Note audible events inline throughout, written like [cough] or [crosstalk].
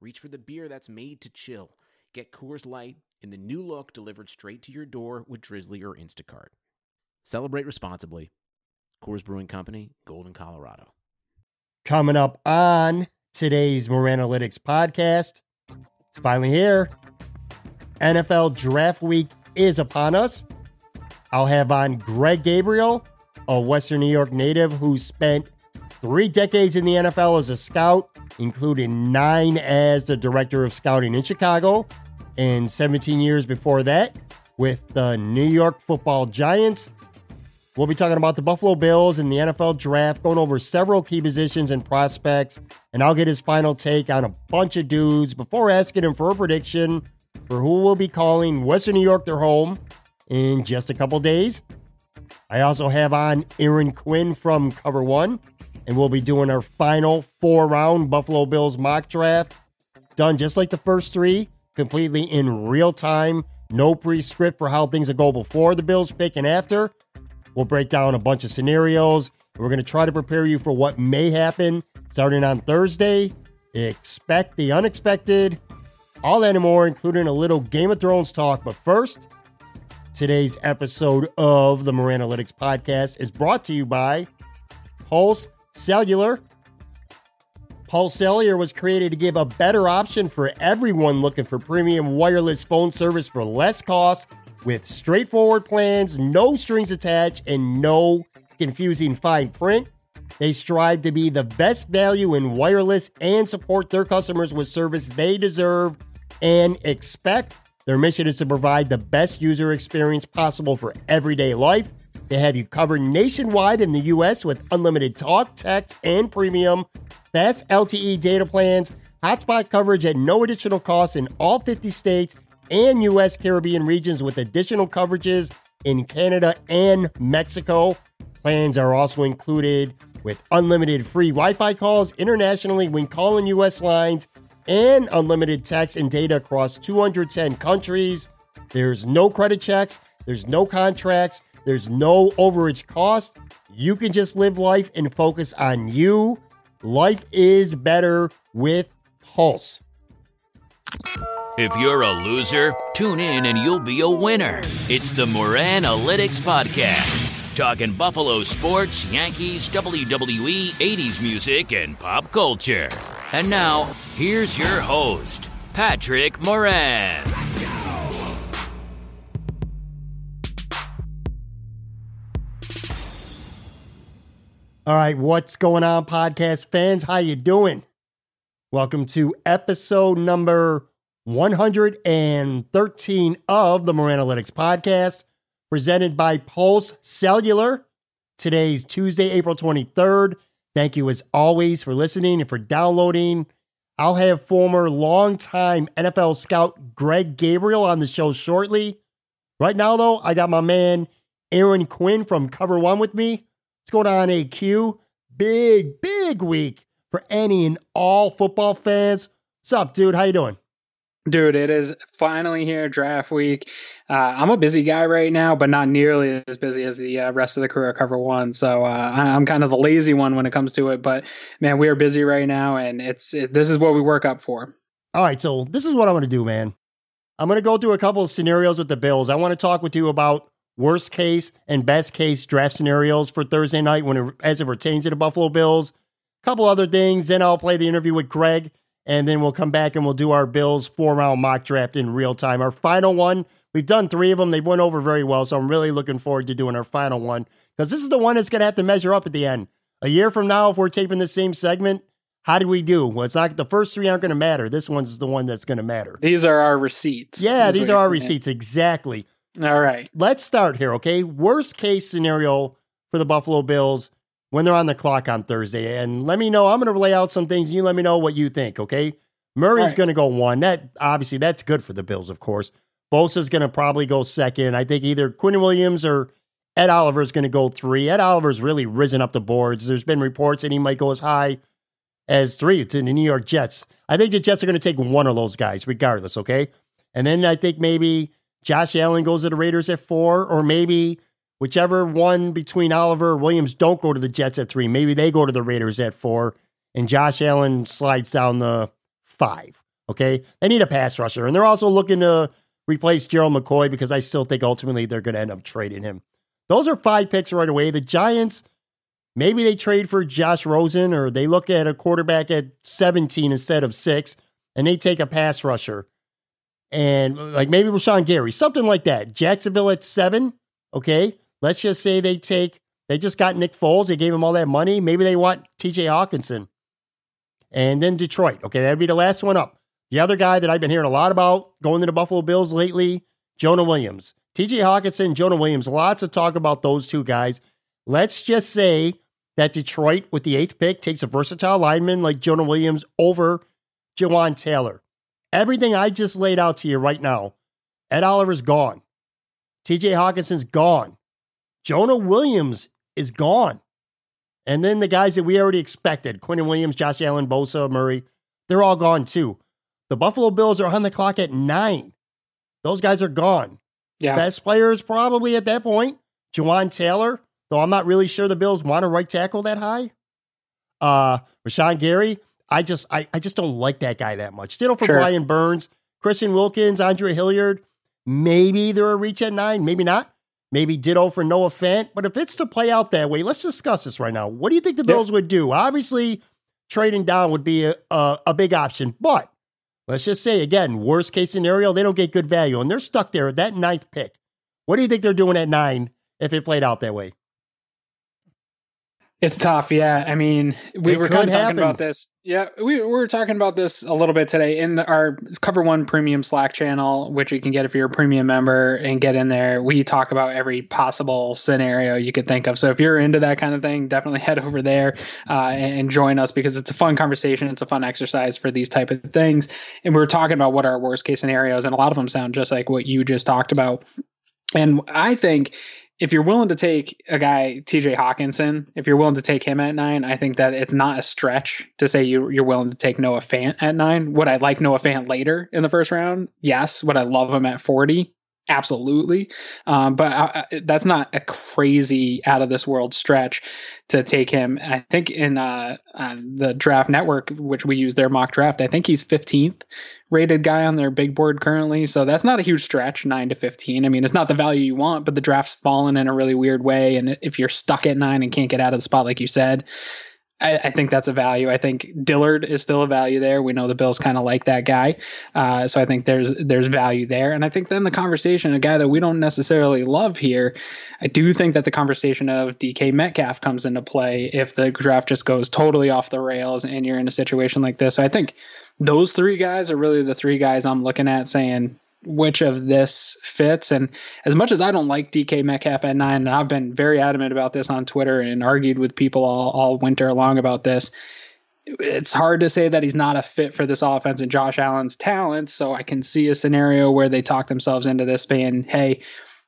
reach for the beer that's made to chill. Get Coors Light in the new look delivered straight to your door with Drizly or Instacart. Celebrate responsibly. Coors Brewing Company, Golden, Colorado. Coming up on today's Moranalytics podcast, it's finally here. NFL Draft Week is upon us. I'll have on Greg Gabriel, a Western New York native who spent three decades in the NFL as a scout, including nine as the director of scouting in Chicago, and 17 years before that with the New York football Giants. We'll be talking about the Buffalo Bills and the NFL draft, going over several key positions and prospects, and I'll get his final take on a bunch of dudes before asking him for a prediction for who will be calling Western New York their home in just a couple days. I also have on Aaron Quinn from Cover One, and we'll be doing our final four round Buffalo Bills mock draft. Done just like the first three, completely in real time, no pre script for how things will go before the Bills pick and after. We'll break down a bunch of scenarios. We're going to try to prepare you for what may happen starting on Thursday. Expect the unexpected, all that and more, including a little Game of Thrones talk. But first, today's episode of the Moranalytics podcast is brought to you by Pulse Cellular. Pulse Cellular was created to give a better option for everyone looking for premium wireless phone service for less cost with straightforward plans, no strings attached, and no confusing fine print. They strive to be the best value in wireless and support their customers with service they deserve and expect. Their mission is to provide the best user experience possible for everyday life. They have you covered nationwide in the US with unlimited talk, text, and premium, fast LTE data plans, hotspot coverage at no additional cost in all 50 states and US Caribbean regions with additional coverages in Canada and Mexico. Plans are also included with unlimited free Wi Fi calls internationally when calling US lines and unlimited text and data across 210 countries. There's no credit checks, there's no contracts, there's no overage cost. You can just live life and focus on you. Life is better with Pulse. If you're a loser, tune in and you'll be a winner. It's the Moranalytics Podcast, talking Buffalo sports, Yankees, WWE, 80s music, and pop culture. And now, here's your host, Patrick Moran. All right, what's going on, podcast fans? How you doing? Welcome to episode number 113 of the Moranalytics podcast, presented by Pulse Cellular. Today's Tuesday, April 23rd. Thank you as always for listening and for downloading. I'll have former longtime NFL scout Greg Gabriel on the show shortly. Right now, though, I got my man Aaron Quinn from Cover One with me. What's going on, AQ? Big, big week for any and all football fans. What's up, dude? How you doing? Dude, it is finally here, draft week. Uh, I'm a busy guy right now, but not nearly as busy as the uh, rest of the crew at Cover One. So uh, I'm kind of the lazy one when it comes to it. But man, we are busy right now, and it's it, this is what we work up for. All right, so this is what I'm going to do, man. I'm going to go through a couple of scenarios with the Bills. I want to talk with you about worst case and best case draft scenarios for Thursday night when it, as it pertains to the Buffalo Bills. A couple other things. Then I'll play the interview with Greg and then we'll come back and we'll do our Bills four round mock draft in real time. Our final one, we've done three of them. They've went over very well, so I'm really looking forward to doing our final one because this is the one that's going to have to measure up at the end. A year from now, if we're taping the same segment, how do we do? Well, it's not the first three aren't going to matter. This one's the one that's going to matter. These are our receipts. Yeah, these are our receipts. Exactly. All right. Let's start here, okay? Worst case scenario for the Buffalo Bills when they're on the clock on Thursday. And let me know. I'm going to lay out some things. You let me know what you think, okay? Murray's Right. going to go one. That obviously that's good for the Bills, of course. Bosa's going to probably go second. I think either Quinn Williams or Ed Oliver's going to go three. Ed Oliver's really risen up the boards. There's been reports that he might go as high as three. It's in the New York Jets. I think the Jets are going to take one of those guys, regardless. Okay, and then I think maybe Josh Allen goes to the Raiders at four, or maybe whichever one between Oliver or Williams don't go to the Jets at three. Maybe they go to the Raiders at four, and Josh Allen slides down the five. Okay, they need a pass rusher, and they're also looking to replace Gerald McCoy because I still think ultimately they're going to end up trading him. Those are five picks right away. The Giants, maybe they trade for Josh Rosen or they look at a quarterback at 17 instead of six and they take a pass rusher. And like maybe Rashan Gary, something like that. Jacksonville at seven. Okay. Let's just say they take, they just got Nick Foles. They gave him all that money. Maybe they want TJ Hockenson. And then Detroit. Okay. That'd be the last one up. The other guy that I've been hearing a lot about going to the Buffalo Bills lately, Jonah Williams. TJ Hockenson, Jonah Williams, lots of talk about those two guys. Let's just say that Detroit, with the eighth pick, takes a versatile lineman like Jonah Williams over Jawaan Taylor. Everything I just laid out to you right now, Ed Oliver's gone. TJ Hockenson's gone. Jonah Williams is gone. And then the guys that we already expected, Quinnen Williams, Josh Allen, Bosa, Murray, they're all gone too. The Buffalo Bills are on the clock at nine. Those guys are gone. Yeah. Best players probably at that point. Jawaan Taylor, though I'm not really sure the Bills want a right tackle that high. Uh Rashan Gary, I just I, I just don't like that guy that much. Ditto for Sure. Brian Burns, Christian Wilkins, Andre Dillard. Maybe they're a reach at nine, maybe not. Maybe ditto for Noah Fant. But if it's to play out that way, let's discuss this right now. What do you think the Yeah. Bills would do? Obviously, trading down would be a, a, a big option, but let's just say again, worst case scenario, they don't get good value and they're stuck there at that ninth pick. What do you think they're doing at nine if it played out that way? It's tough, yeah. I mean, we It were kind of talking happen. about this. Yeah, we, we were talking about this a little bit today in the, our Cover One Premium Slack channel, which you can get if you're a premium member and get in there. We talk about every possible scenario you could think of. So if you're into that kind of thing, definitely [laughs] head over there uh, and, and join us because it's a fun conversation. It's a fun exercise for these type of things. And we were talking about what our worst case scenarios, and a lot of them sound just like what you just talked about. And I think if you're willing to take a guy TJ Hockenson, if you're willing to take him at nine, I think that it's not a stretch to say you you're willing to take Noah Fant at nine. Would I like Noah Fant later in the first round? Yes. Would I love him at forty? Absolutely. Um, but I, I, that's not a crazy out of this world stretch to take him. I think in uh, uh, the draft network, which we use their mock draft, I think he's 15th rated guy on their big board currently. So that's not a huge stretch, nine to 15. I mean, it's not the value you want, but the draft's fallen in a really weird way. And if you're stuck at nine and can't get out of the spot, like you said, I, I think that's a value. I think Dillard is still a value there. We know the Bills kind of like that guy, uh, so I think there's there's value there. And I think then the conversation, a guy that we don't necessarily love here, I do think that the conversation of DK Metcalf comes into play if the draft just goes totally off the rails and you're in a situation like this. So I think those three guys are really the three guys I'm looking at saying which of this fits. And as much as I don't like DK Metcalf at nine, and I've been very adamant about this on Twitter and argued with people all, all winter long about this, it's hard to say that he's not a fit for this offense and Josh Allen's talent. So I can see a scenario where they talk themselves into this being, hey,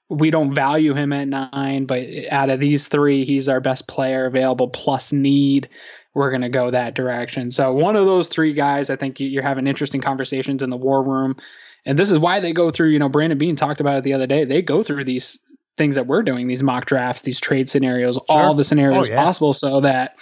we don't value him at nine, but out of these three, he's our best player available plus need. We're going to go that direction. So one of those three guys, I think you're having interesting conversations in the war room. And this is why they go through, you know, Brandon Beane talked about it the other day. They go through these things that we're doing, these mock drafts, these trade scenarios, all the scenarios Oh, yeah. possible so that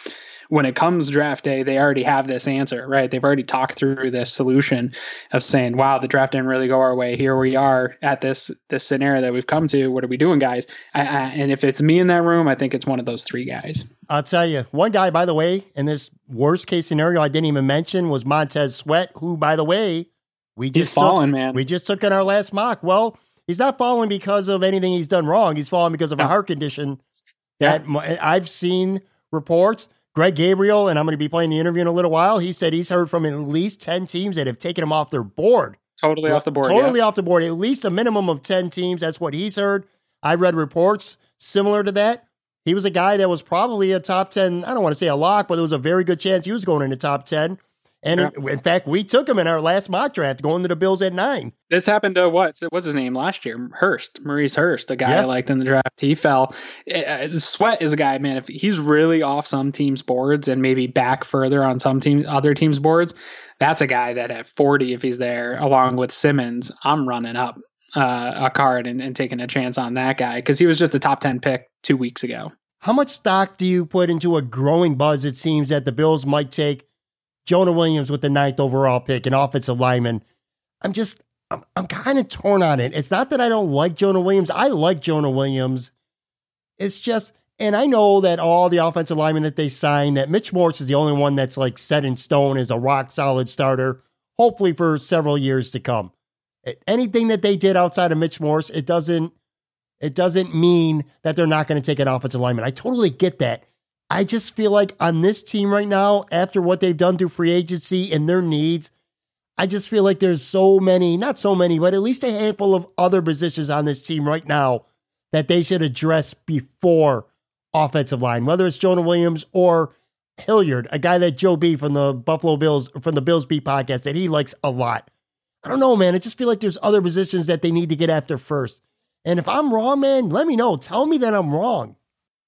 when it comes draft day, they already have this answer, right? They've already talked through this solution of saying, "Wow, the draft didn't really go our way. Here we are at this this scenario that we've come to. What are we doing, guys?" I, I, and if it's me in that room, I think it's one of those three guys. I'll tell you, one guy, by the way, in this worst case scenario I didn't even mention was Montez Sweat, who, by the way, we He's just took- falling, man. We just took in our last mock. Well, he's not falling because of anything he's done wrong. He's falling because of a heart condition that m- I've seen reports. Greg Gabriel, and I'm going to be playing the interview in a little while. He said he's heard from at least 10 teams that have taken him off their board. totally off the board. Totally yeah. off the board. At least a minimum of 10 teams. That's what he's heard. I read reports similar to that. He was a guy that was probably a top 10, I don't want to say a lock, but it was a very good chance he was going in the top 10. And yeah. in, in, fact, we took him in our last mock draft, going to the Bills at nine. This happened to what's what's his name last year? Hurst, Maurice Hurst, a guy yeah. I liked in the draft. He fell. Uh, Sweat is a guy, man. If he's really off some teams' boards and maybe back further on some team other teams' boards, that's a guy that at 40, if he's there, along with Simmons, I'm running up uh, a card and, and taking a chance on that guy because he was just a top 10 pick two weeks ago. How much stock do you put into a growing buzz it seems that the Bills might take Jonah Williams with the ninth overall pick, an offensive lineman? I'm just, I'm, I'm kind of torn on it. It's not that I don't like Jonah Williams. I like Jonah Williams. It's just, and I know that all the offensive linemen that they signed, that Mitch Morse is the only one that's like set in stone as a rock solid starter, hopefully for several years to come. Anything that they did outside of Mitch Morse, it doesn't it doesn't mean that they're not going to take an offensive lineman. I totally get that. I just feel like on this team right now, after what they've done through free agency and their needs, I just feel like there's so many, not so many, but at least a handful of other positions on this team right now that they should address before offensive line, whether it's Jonah Williams or Dillard, a guy that Joe B from the Buffalo Bills, from the Bills Beat podcast, that he likes a lot. I don't know, man. I just feel like there's other positions that they need to get after first. And if I'm wrong, man, let me know. Tell me that I'm wrong.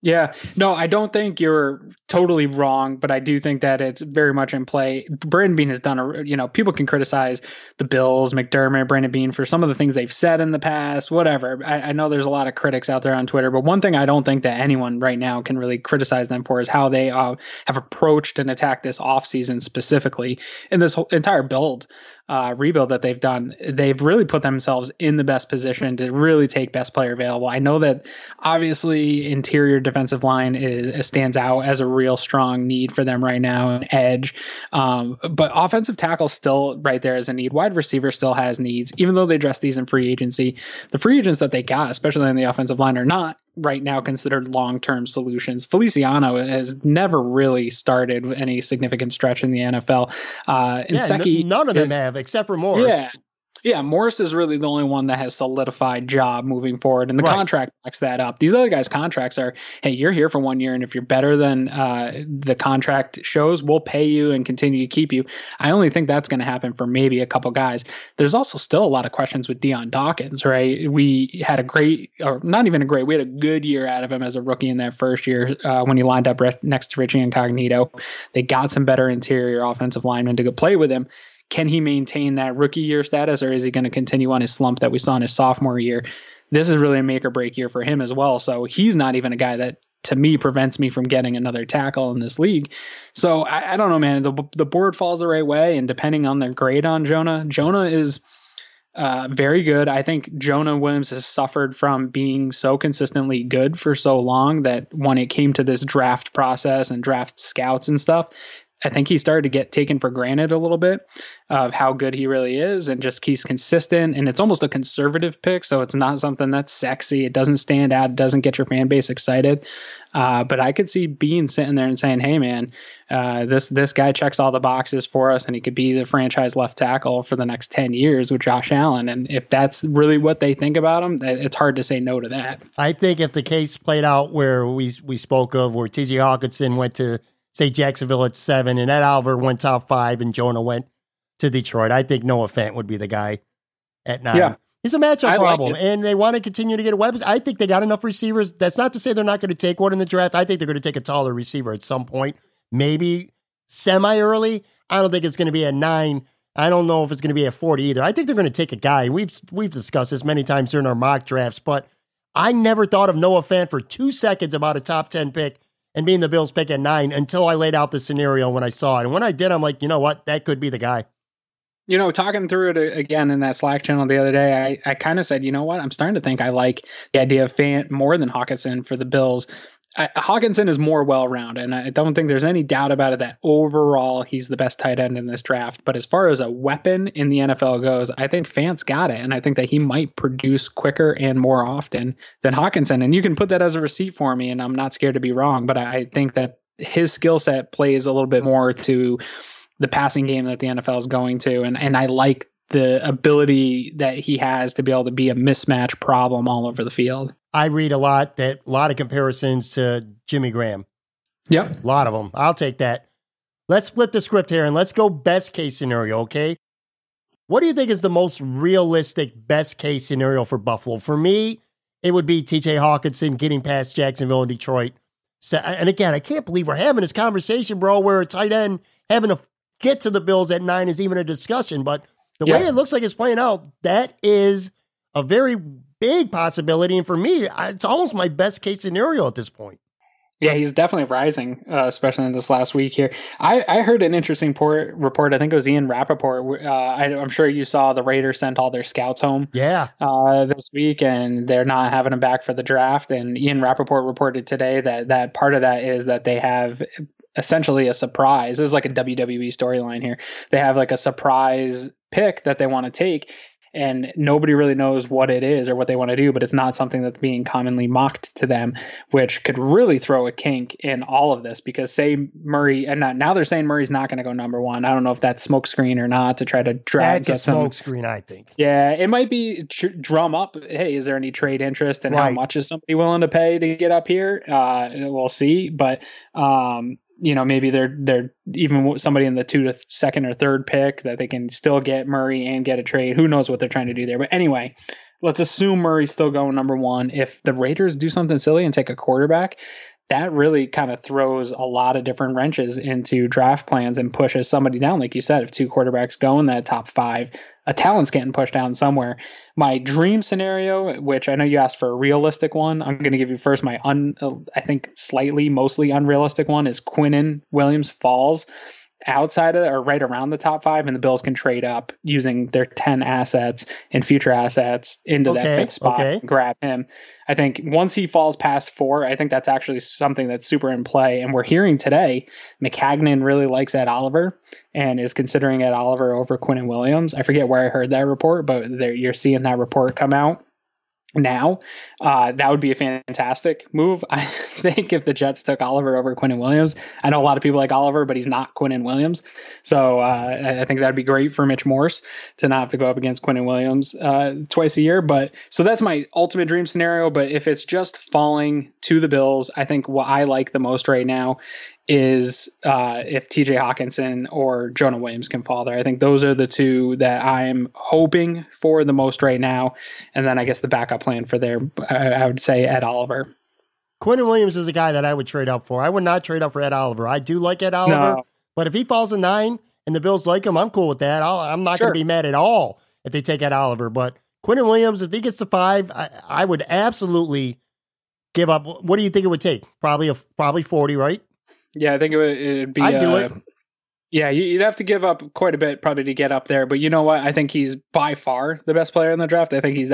Yeah, no, I don't think you're totally wrong, but I do think that it's very much in play. Brandon Beane has done a, you know, people can criticize the Bills, McDermott, Brandon Beane for some of the things they've said in the past, whatever. I, I, know there's a lot of critics out there on Twitter, but one thing I don't think that anyone right now can really criticize them for is how they uh, have approached and attacked this offseason specifically in this entire build uh, rebuild that they've done, they've really put themselves in the best position to really take best player available. I know that obviously interior defensive line is, stands out as a real strong need for them right now, an edge. Um, but offensive tackle still right there as a need. Wide receiver still has needs, even though they address these in free agency. The free agents that they got, especially in the offensive line, are not right now considered long-term solutions. Feliciano has never really started any significant stretch in the NFL. Uh, yeah, n- none of them it, have except for Morse. Yeah, yeah, Morse is really the only one that has solidified job moving forward, and the right. contract backs that up. These other guys' contracts are, hey, you're here for one year, and if you're better than uh, the contract shows, we'll pay you and continue to keep you. I only think that's going to happen for maybe a couple guys. There's also still a lot of questions with Dion Dawkins, right? We had a great, or not even a great, we had a good year out of him as a rookie in that first year uh, when he lined up next to Richie Incognito. They got some better interior offensive linemen to go play with him can he maintain that rookie year status or is he going to continue on his slump that we saw in his sophomore year? This is really a make or break year for him as well. So he's not even a guy that to me prevents me from getting another tackle in this league. So I, I don't know, man. The the board falls the right way, and depending on the grade on Jonah, Jonah is uh, very good. I think Jonah Williams has suffered from being so consistently good for so long that when it came to this draft process and draft scouts and stuff, I think he started to get taken for granted a little bit of how good he really is and just he's consistent and it's almost a conservative pick so it's not something that's sexy. It doesn't stand out. It doesn't get your fan base excited. Uh, but I could see Beane sitting there and saying hey man uh, this this guy checks all the boxes for us and he could be the franchise left tackle for the next 10 years with Josh Allen. And if that's really what they think about him it's hard to say no to that. I think if the case played out where we we spoke of where TJ Hockenson went to say Jacksonville at seven, and Ed Oliver went top five, and Jonah went to Detroit. I think Noah Fant would be the guy at nine. Yeah. He's a matchup I problem, like and they want to continue to get weapons. I think they got enough receivers. That's not to say they're not going to take one in the draft. I think they're going to take a taller receiver at some point, maybe semi early. I don't think it's going to be a nine. I don't know if it's going to be a forty either. I think they're going to take a guy. We've we've discussed this many times during our mock drafts, but I never thought of Noah Fant for two seconds about a top ten pick and being the Bills pick at nine until I laid out the scenario when I saw it. And when I did, I'm like, you know what? That could be the guy. You know, talking through it again in that Slack channel the other day, I, I kind of said, you know what? I'm starting to think I like the idea of Fant more than Hockenson for the Bills I, Hockenson is more well rounded, and I don't think there's any doubt about it that overall he's the best tight end in this draft. But as far as a weapon in the NFL goes, I think Fant's got it, and I think that he might produce quicker and more often than Hockenson. And you can put that as a receipt for me, and I'm not scared to be wrong. But I think that his skill set plays a little bit more to the passing game that the NFL is going to, and and I like the ability that he has to be able to be a mismatch problem all over the field. I read a lot that a lot of comparisons to Jimmy Graham. Yep. A lot of them. I'll take that. let's flip the script here and let's go best case scenario, okay? What do you think is the most realistic best case scenario for Buffalo? For me, it would be TJ Hockenson getting past Jacksonville and Detroit. So, and again, I can't believe we're having this conversation, bro, where a tight end having to get to the Bills at nine is even a discussion. But the yeah. way it looks like it's playing out, that is a very big possibility. And for me, it's almost my best case scenario at this point. Yeah, he's definitely rising, uh, especially in this last week here. I, I heard an interesting port, report. I think it was Ian Rapoport. Uh, I, am sure you saw the Raiders sent all their scouts home. Yeah. Uh, this week, and they're not having them back for the draft. And Ian Rapoport reported today that that part of that is that they have essentially a surprise. This is like a WWE storyline here. They have like a surprise pick that they want to take and nobody really knows what it is or what they want to do, but it's not something that's being commonly mocked to them, which could really throw a kink in all of this. Because say Murray, and now they're saying Murray's not going to go number one. I don't know if that's smokescreen or not to try to drag. That's a smokescreen, I think. Yeah, it might be tr- drum up. Hey, is there any trade interest, and right. how much is somebody willing to pay to get up here? Uh, we'll see, but um, you know maybe they're they're even somebody in the two to second or third pick that they can still get Murray and get a trade. Who knows what they're trying to do there? But anyway, let's assume Murray's still going number one. If the Raiders do something silly and take a quarterback, that really kind of throws a lot of different wrenches into draft plans and pushes somebody down. Like you said, if two quarterbacks go in that top five, a talent's getting pushed down somewhere. My dream scenario, which I know you asked for a realistic one, I'm going to give you first my un, uh, I think slightly, mostly unrealistic one is Quinnen Williams falls outside of or right around the top five, and the Bills can trade up using their 10 assets and future assets into okay, that fifth spot okay. and grab him. I think once he falls past four, I think that's actually something that's super in play. And we're hearing today Maccagnan really likes Ed Oliver and is considering Ed Oliver over Quinnen Williams. I forget where I heard that report, but you're seeing that report come out now, uh, that would be a fantastic move. [laughs] I think if the Jets took Oliver over Quinnen Williams, I know a lot of people like Oliver, but he's not Quinnen Williams. So uh, I think that'd be great for Mitch Morse to not have to go up against Quinnen Williams uh, twice a year. But so that's my ultimate dream scenario. But if it's just falling to the Bills, I think what I like the most right now is uh, if TJ Hockenson or Jonah Williams can fall there. I think those are the two that I'm hoping for the most right now. And then I guess the backup plan for there, I, would say Ed Oliver. Quinnen Williams is a guy that I would trade up for. I would not trade up for Ed Oliver. I do like Ed Oliver, no. but if he falls a nine and the Bills like him, I'm cool with that. i am not sure. going to be mad at all if they take Ed Oliver. But Quinnen Williams, if he gets to five, I, I would absolutely give up. What do you think it would take? Probably a probably forty, right? Yeah, I think it would it'd be. I'd do uh, it. Yeah, you'd have to give up quite a bit probably to get up there. But you know what? I think he's by far the best player in the draft. I think he's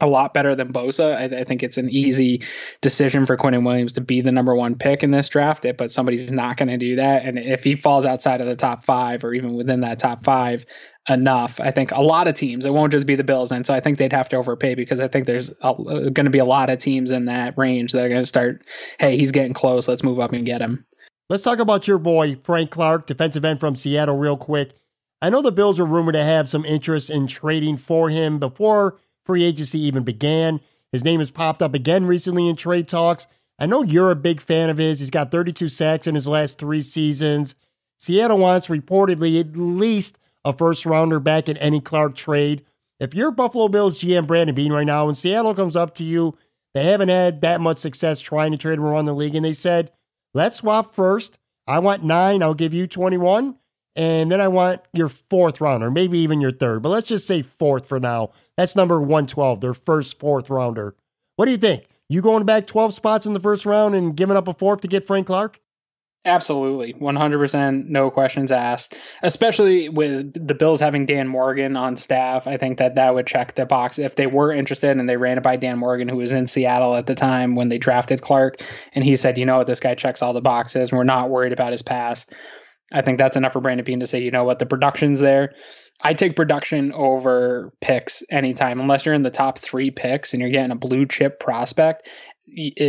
a lot better than Bosa. I, I, think it's an easy decision for Quinnen Williams to be the number one pick in this draft, but somebody's not going to do that. And if he falls outside of the top five or even within that top five, enough. I think a lot of teams, it won't just be the Bills. And so I think they'd have to overpay because I think there's going to be a lot of teams in that range that are going to start, hey, he's getting close. Let's move up and get him. Let's talk about your boy, Frank Clark, defensive end from Seattle, real quick. I know the Bills are rumored to have some interest in trading for him before free agency even began. His name has popped up again recently in trade talks. I know you're a big fan of his. He's got 32 sacks in his last three seasons. Seattle wants reportedly at least a first rounder back in any Clark trade. If you're Buffalo Bills GM Brandon Beane right now and Seattle comes up to you, they haven't had that much success trying to trade him around the league, and they said, Let's swap first. I want nine. I'll give you 21. And then I want your fourth rounder, maybe even your third, but let's just say fourth for now. That's number 112, their first fourth rounder. What do you think? You going back 12 spots in the first round and giving up a fourth to get Frank Clark? Absolutely, 100%, no questions asked. Especially with the Bills having Dan Morgan on staff, I think that that would check the box if they were interested and they ran it by Dan Morgan, who was in Seattle at the time when they drafted Clark, and he said, "You know what, this guy checks all the boxes. And we're not worried about his past." I think that's enough for Brandon Beane to say, "You know what, the production's there." I take production over picks anytime, unless you're in the top three picks and you're getting a blue chip prospect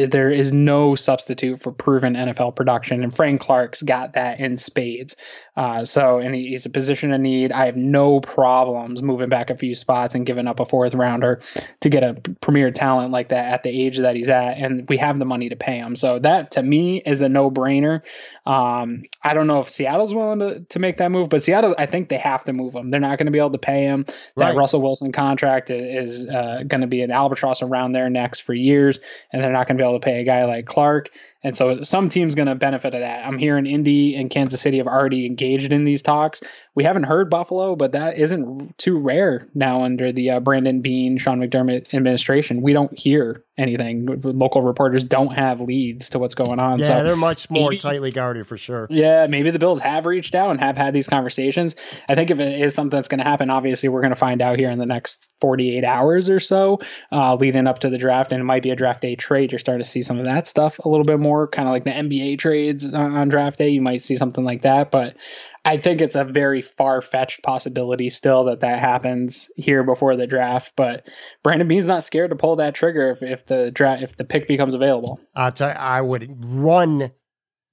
there is no substitute for proven NFL production, and Frank Clark's got that in spades. Uh, so, and he's a position of need. I have no problems moving back a few spots and giving up a fourth rounder to get a premier talent like that at the age that he's at, and we have the money to pay him. So that to me is a no brainer. Um, I don't know if Seattle's willing to, to make that move, but Seattle, I think they have to move him. They're not going to be able to pay him. That Right. Russell Wilson contract is uh, going to be an albatross around their necks for years, and they're not going to be able to pay a guy like Clark. And so some team's going to benefit of that. I'm hearing Indy and Kansas City have already engaged in these talks. We haven't heard Buffalo, but that isn't too rare now under the uh, Brandon Beane, Sean McDermott administration. We don't hear anything. Local reporters don't have leads to what's going on. Yeah, so they're much more maybe- tightly guarded for sure. yeah, maybe the Bills have reached out and have had these conversations. I think if it is something that's going to happen, obviously we're going to find out here in the next 48 hours or so, uh, leading up to the draft, and it might be a draft day trade. You're starting to see some of that stuff a little bit more, kind of like the NBA trades on, on draft day. You might see something like that, but I think it's a very far fetched possibility still that that happens here before the draft. But Brandon Beane's not scared to pull that trigger if, if the draft if the pick becomes available. I would run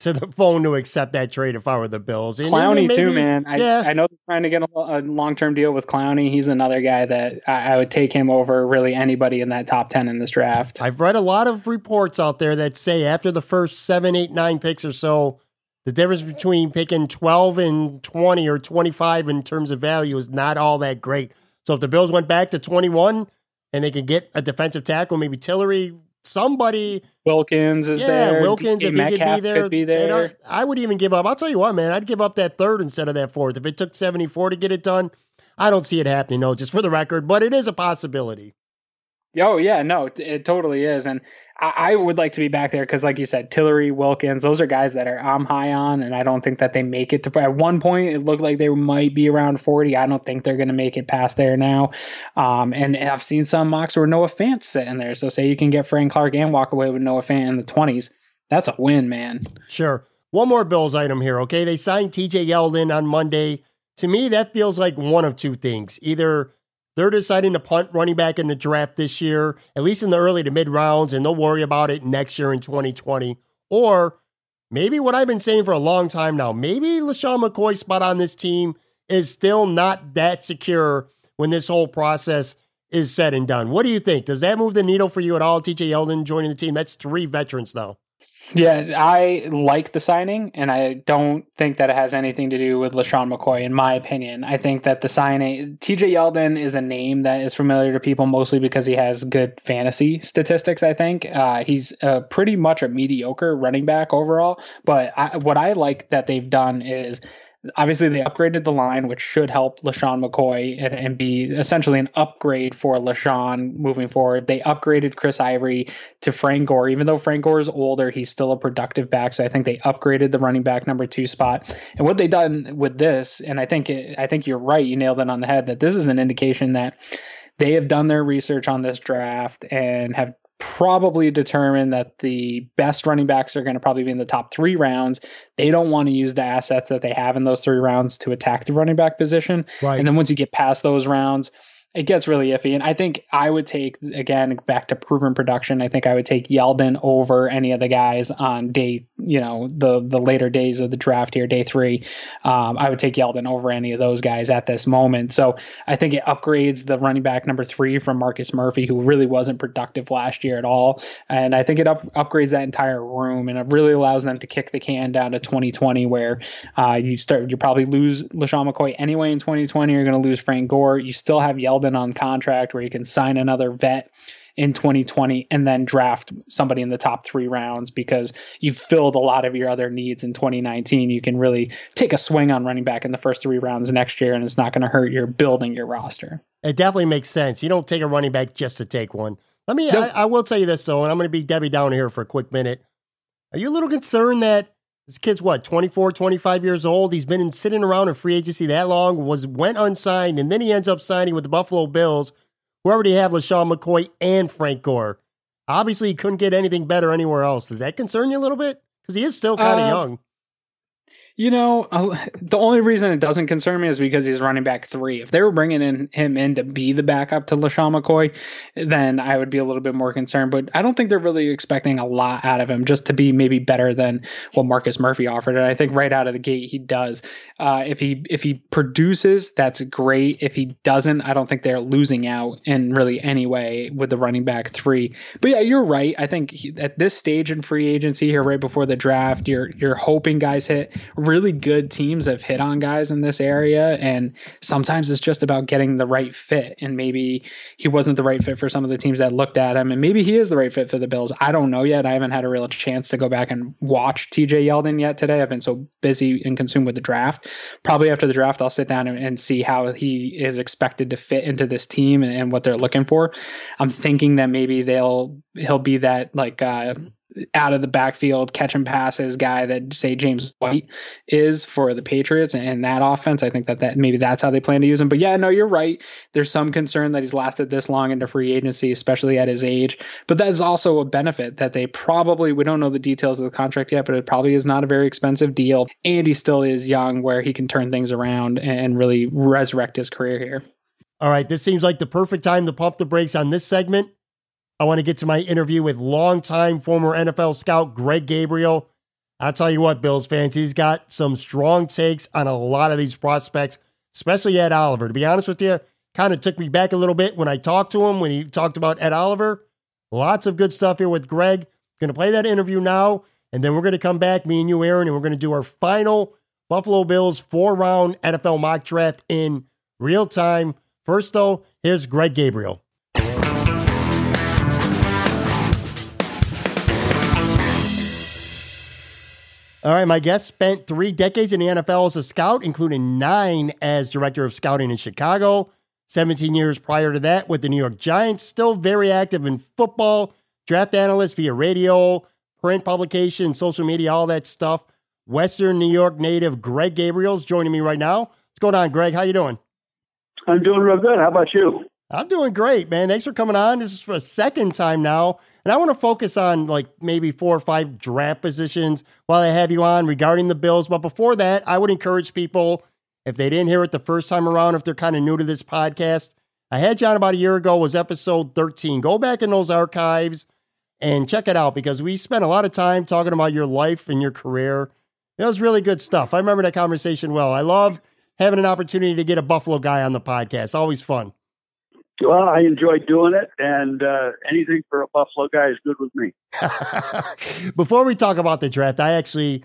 to the phone to accept that trade if I were the Bills. And Clowney maybe- too, man. I, yeah. I know they're trying to get a, a long term deal with Clowney. He's another guy that I, I would take him over really anybody in that top ten in this draft. I've read a lot of reports out there that say after the first seven, eight, nine picks or so, the difference between picking 12 and 20 or 25 in terms of value is not all that great. So if the Bills went back to 21 and they could get a defensive tackle, maybe Tillery, somebody, Wilkins is yeah, there. Wilkins, DK if he could be there, could be there. I would even give up. I'll tell you what, man, I'd give up that third instead of that fourth. If it took 74 to get it done, I don't see it happening, no, just for the record, but it is a possibility. Oh yeah, no, it, it totally is, and I, I would like to be back there because, like you said, Tillery, Wilkins, those are guys that are I'm high on, and I don't think that they make it to. At one point, it looked like they might be around 40. I don't think they're going to make it past there now. Um, and I've seen some mocks where Noah Fant sitting there. So say you can get Frank Clark and walk away with Noah Fant in the 20s. That's a win, man. Sure. One more Bills item here, okay? They signed TJ Yeldon on Monday. To me, that feels like one of two things. Either they're deciding to punt running back in the draft this year, at least in the early to mid rounds, and they'll worry about it next year in 2020. Or maybe what I've been saying for a long time now, maybe LeSean McCoy's spot on this team is still not that secure when this whole process is said and done. What do you think? Does that move the needle for you at all, TJ Yeldon joining the team? That's three veterans now. Yeah, I like the signing, and I don't think that it has anything to do with LeSean McCoy, in my opinion. I think that the signing, TJ Yeldon is a name that is familiar to people mostly because he has good fantasy statistics, I think. Uh, he's uh, pretty much a mediocre running back overall, but I, what I like that they've done is obviously they upgraded the line, which should help LeSean McCoy and, and be essentially an upgrade for LeSean moving forward. They upgraded Chris Ivory to Frank Gore. Even though Frank Gore is older, he's still a productive back. So I think they upgraded the running back number two spot. And what they done with this, and I think it, I think you're right, you nailed it on the head that this is an indication that they have done their research on this draft and have probably determined that the best running backs are going to probably be in the top three rounds. They don't want to use the assets that they have in those three rounds to attack the running back position. Right. And then once you get past those rounds, it gets really iffy. And I think I would take again back to proven production. I think I would take Yeldon over any of the guys on day, you know, the the later days of the draft here, day three. Um, I would take Yeldon over any of those guys at this moment. So I think it upgrades the running back number three from Marcus Murphy, who really wasn't productive last year at all. And I think it up, upgrades that entire room, and it really allows them to kick the can down to 2020, where uh, you start you probably lose LeSean McCoy anyway in 2020. You're going to lose Frank Gore. You still have Yeldon on contract, where you can sign another vet in 2020 and then draft somebody in the top three rounds because you've filled a lot of your other needs in 2019. You can really take a swing on running back in the first three rounds next year, and it's not going to hurt your building your roster. It definitely makes sense. You don't take a running back just to take one. Let me, Nope. I, I will tell you this though, and I'm going to be Debbie down here for a quick minute. Are you a little concerned that this kid's what, 24, 25 years old? He's been in, sitting around in free agency that long, was went unsigned, and then he ends up signing with the Buffalo Bills, who already have LeSean McCoy and Frank Gore. Obviously, he couldn't get anything better anywhere else. Does that concern you a little bit? Because he is still kind of Uh, young. You know, the only reason it doesn't concern me is because he's running back three. If they were bringing in him in to be the backup to LeSean McCoy, then I would be a little bit more concerned. But I don't think they're really expecting a lot out of him just to be maybe better than what Marcus Murphy offered. And I think right out of the gate he does. Uh, if he if he produces, that's great. If he doesn't, I don't think they're losing out in really any way with the running back three. But yeah, you're right. I think he, at this stage in free agency here, right before the draft, you're you're hoping guys hit really good teams have hit on guys in this area. And sometimes it's just about getting the right fit. And maybe he wasn't the right fit for some of the teams that looked at him. And maybe he is the right fit for the Bills. I don't know yet. I haven't had a real chance to go back and watch TJ Yeldon yet today. I've been so busy and consumed with the draft. Probably after the draft, I'll sit down and, and see how he is expected to fit into this team and, and, what they're looking for. I'm thinking that maybe they'll he'll be that like uh, out of the backfield catching passes guy that say James White is for the Patriots and that offense. I think that that maybe that's how they plan to use him. But yeah, no, you're right. There's some concern that he's lasted this long into free agency, especially at his age. But that's also a benefit that they probably we don't know the details of the contract yet, but it probably is not a very expensive deal. And he still is young where he can turn things around and really resurrect his career here. All right, this seems like the perfect time to pump the brakes on this segment I want to get to my interview with longtime former NFL scout Greg Gabriel. I'll tell you what, Bills fans, he's got some strong takes on a lot of these prospects, especially Ed Oliver. To be honest with you, kind of took me back a little bit when I talked to him when he talked about Ed Oliver. Lots of good stuff here with Greg. Going to play that interview now, and then we're going to come back, me and you, Aaron, and we're going to do our final Buffalo Bills four round NFL mock draft in real time. First, though, here's Greg Gabriel. All right, my guest spent three decades in the NFL as a scout, including nine as director of scouting in Chicago, 17 years prior to that with the New York Giants, still very active in football, draft analyst via radio, print publication, social media, all that stuff. Western New York native Greg Gabriel's joining me right now. What's going on, Greg? How you doing? I'm doing real good. How about you? I'm doing great, man. Thanks for coming on. This is for a second time now and I want to focus on like maybe four or five draft positions while I have you on regarding the Bills. But before that, I would encourage people, if they didn't hear it the first time around, if they're kind of new to this podcast, I had on about a year ago, was episode 13. Go back in those archives and check it out because we spent a lot of time talking about your life and your career. It was really good stuff. I remember that conversation well. I love having an opportunity to get a Buffalo guy on the podcast. Always fun. Well, I enjoy doing it, and uh, anything for a Buffalo guy is good with me. [laughs] before we talk about the draft, I actually,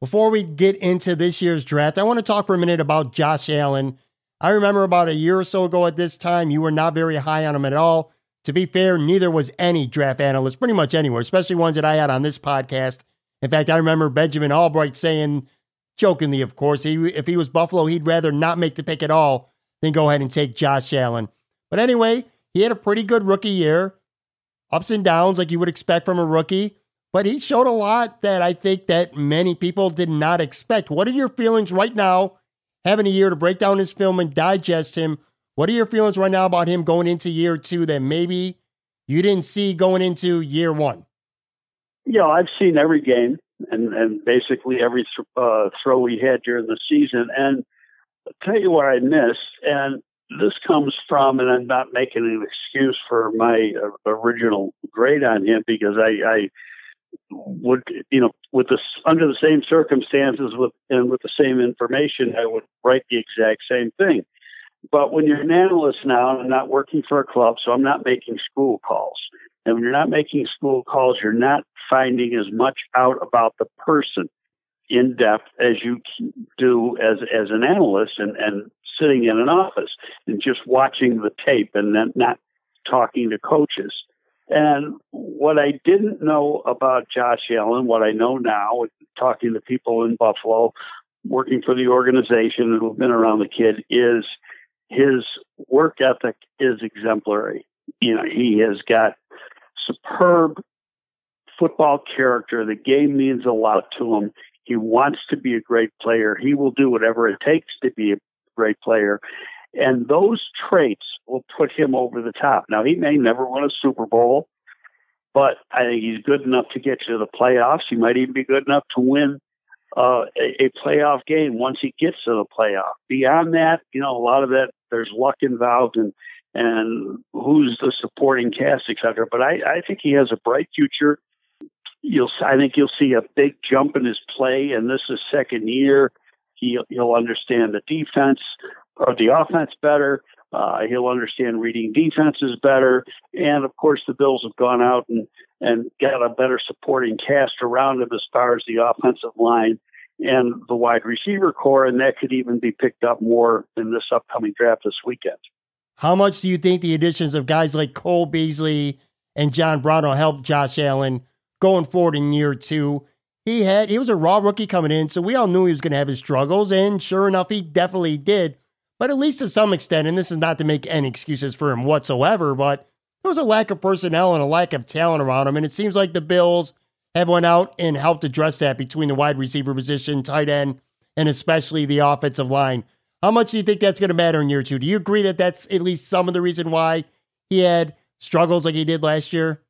before we get into this year's draft, I want to talk for a minute about Josh Allen. I remember about a year or so ago at this time, you were not very high on him at all. To be fair, neither was any draft analyst, pretty much anywhere, especially ones that I had on this podcast. In fact, I remember Benjamin Albright saying, jokingly, of course, he, if he was Buffalo, he'd rather not make the pick at all than go ahead and take Josh Allen. But anyway, he had a pretty good rookie year, ups and downs like you would expect from a rookie. But he showed a lot that I think that many people did not expect. What are your feelings right now, having a year to break down his film and digest him? What are your feelings right now about him going into year two that maybe you didn't see going into year one? Yeah, I've seen every game and, and basically every th- uh, throw we had during the season. And I'll tell you what I missed. And this comes from, and I'm not making an excuse for my uh, original grade on him because I, I would, you know, with this under the same circumstances with and with the same information, I would write the exact same thing. But when you're an analyst now, and I'm not working for a club, so I'm not making school calls. And when you're not making school calls, you're not finding as much out about the person in depth as you do as as an analyst and and sitting in an office and just watching the tape and then not talking to coaches. And what I didn't know about Josh Allen, what I know now, talking to people in Buffalo, working for the organization who've been around the kid, is his work ethic is exemplary. You know, he has got superb football character. The game means a lot to him. He wants to be a great player. He will do whatever it takes to be a great player. And those traits will put him over the top. Now, he may never win a Super Bowl, but I think he's good enough to get you to the playoffs. He might even be good enough to win uh, a, a playoff game once he gets to the playoff. Beyond that, you know, a lot of that there's luck involved and and who's the supporting cast, et cetera. But I, I think he has a bright future. You'll, I think you'll see a big jump in his play, and this is second year. He'll, he'll understand the defense or the offense better. Uh, he'll understand reading defenses better, and of course, the Bills have gone out and and got a better supporting cast around him as far as the offensive line and the wide receiver corps, and that could even be picked up more in this upcoming draft this weekend. How much do you think the additions of guys like Cole Beasley and John Brown will help Josh Allen going forward in year two? He had he was a raw rookie coming in, so we all knew he was going to have his struggles, and sure enough, he definitely did. But at least to some extent, and this is not to make any excuses for him whatsoever, but there was a lack of personnel and a lack of talent around him, and it seems like the Bills have went out and helped address that between the wide receiver position, tight end, and especially the offensive line. How much do you think that's going to matter in year two? Do you agree that that's at least some of the reason why he had struggles like he did last year?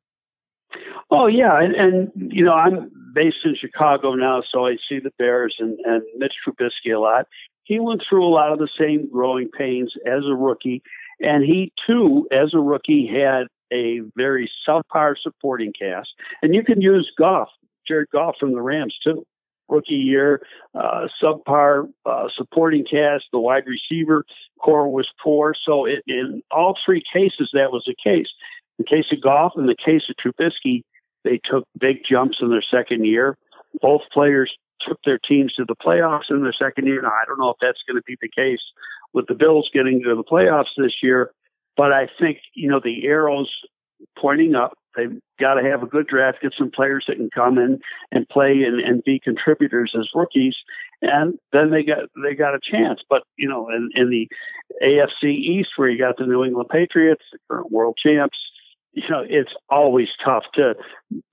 Oh yeah, and, and you know I'm based in Chicago now, so I see the Bears and, and Mitch Trubisky a lot. He went through a lot of the same growing pains as a rookie, and he too, as a rookie, had a very subpar supporting cast. And you can use Goff, Jared Goff from the Rams too rookie year, uh, subpar uh, supporting cast. The wide receiver corps was poor. So it, in all three cases, that was the case. In the case of Goff and the case of Trubisky, they took big jumps in their second year. Both players took their teams to the playoffs in their second year. Now, I don't know if that's going to be the case with the Bills getting to the playoffs this year, but I think, you know, the arrows pointing up They've got to have a good draft, get some players that can come in and play and, and be contributors as rookies, and then they got they got a chance. But you know, in, in the AFC East, where you got the New England Patriots, the current world champs, you know, it's always tough to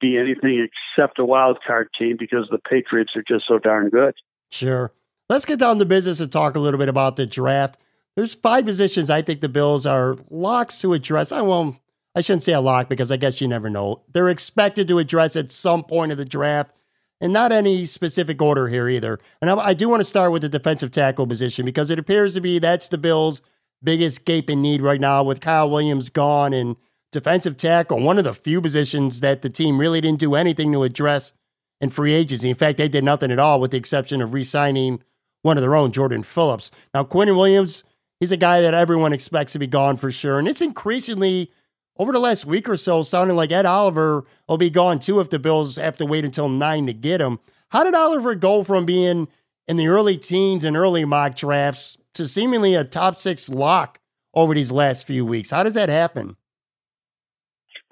be anything except a wild card team because the Patriots are just so darn good. Sure. Let's get down to business and talk a little bit about the draft. There's five positions I think the Bills are locks to address. I won't I shouldn't say a lock because I guess you never know. They're expected to address at some point of the draft, and not any specific order here either. And I, I do want to start with the defensive tackle position because it appears to be that's the Bills' biggest gaping need right now with Kyle Williams gone and defensive tackle, one of the few positions that the team really didn't do anything to address in free agency. In fact, they did nothing at all with the exception of re signing one of their own, Jordan Phillips. Now, Quinnen Williams, he's a guy that everyone expects to be gone for sure. And it's increasingly over the last week or so, sounding like Ed Oliver will be gone too if the Bills have to wait until nine to get him. How did Oliver go from being in the early teens and early mock drafts to seemingly a top six lock over these last few weeks? How does that happen?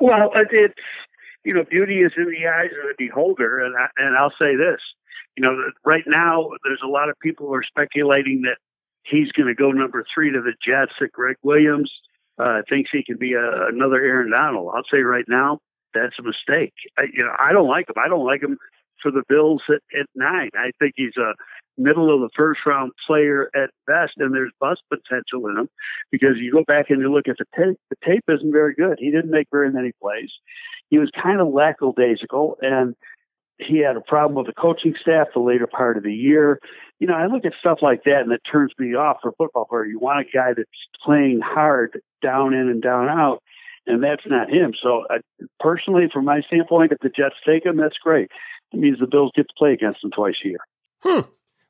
Well, it's you know, beauty is in the eyes of the beholder, and I, and I'll say this, you know, right now there's a lot of people who are speculating that he's going to go number three to the Jets, that Gregg Williams uh, thinks he can be a, another Aaron Donald. I'll say right now, that's a mistake. I, you know, I don't like him. I don't like him for the Bills at, at nine. I think he's a middle of the first round player at best, and there's bust potential in him because you go back and you look at the tape. The tape isn't very good. He didn't make very many plays. He was kind of lackadaisical, and he had a problem with the coaching staff the later part of the year. You know, I look at stuff like that and it turns me off for football player. You want a guy that's playing hard down in and down out, and that's not him. So, uh, personally, from my standpoint, if the Jets take him, that's great. It means the Bills get to play against him twice a year. Hmm.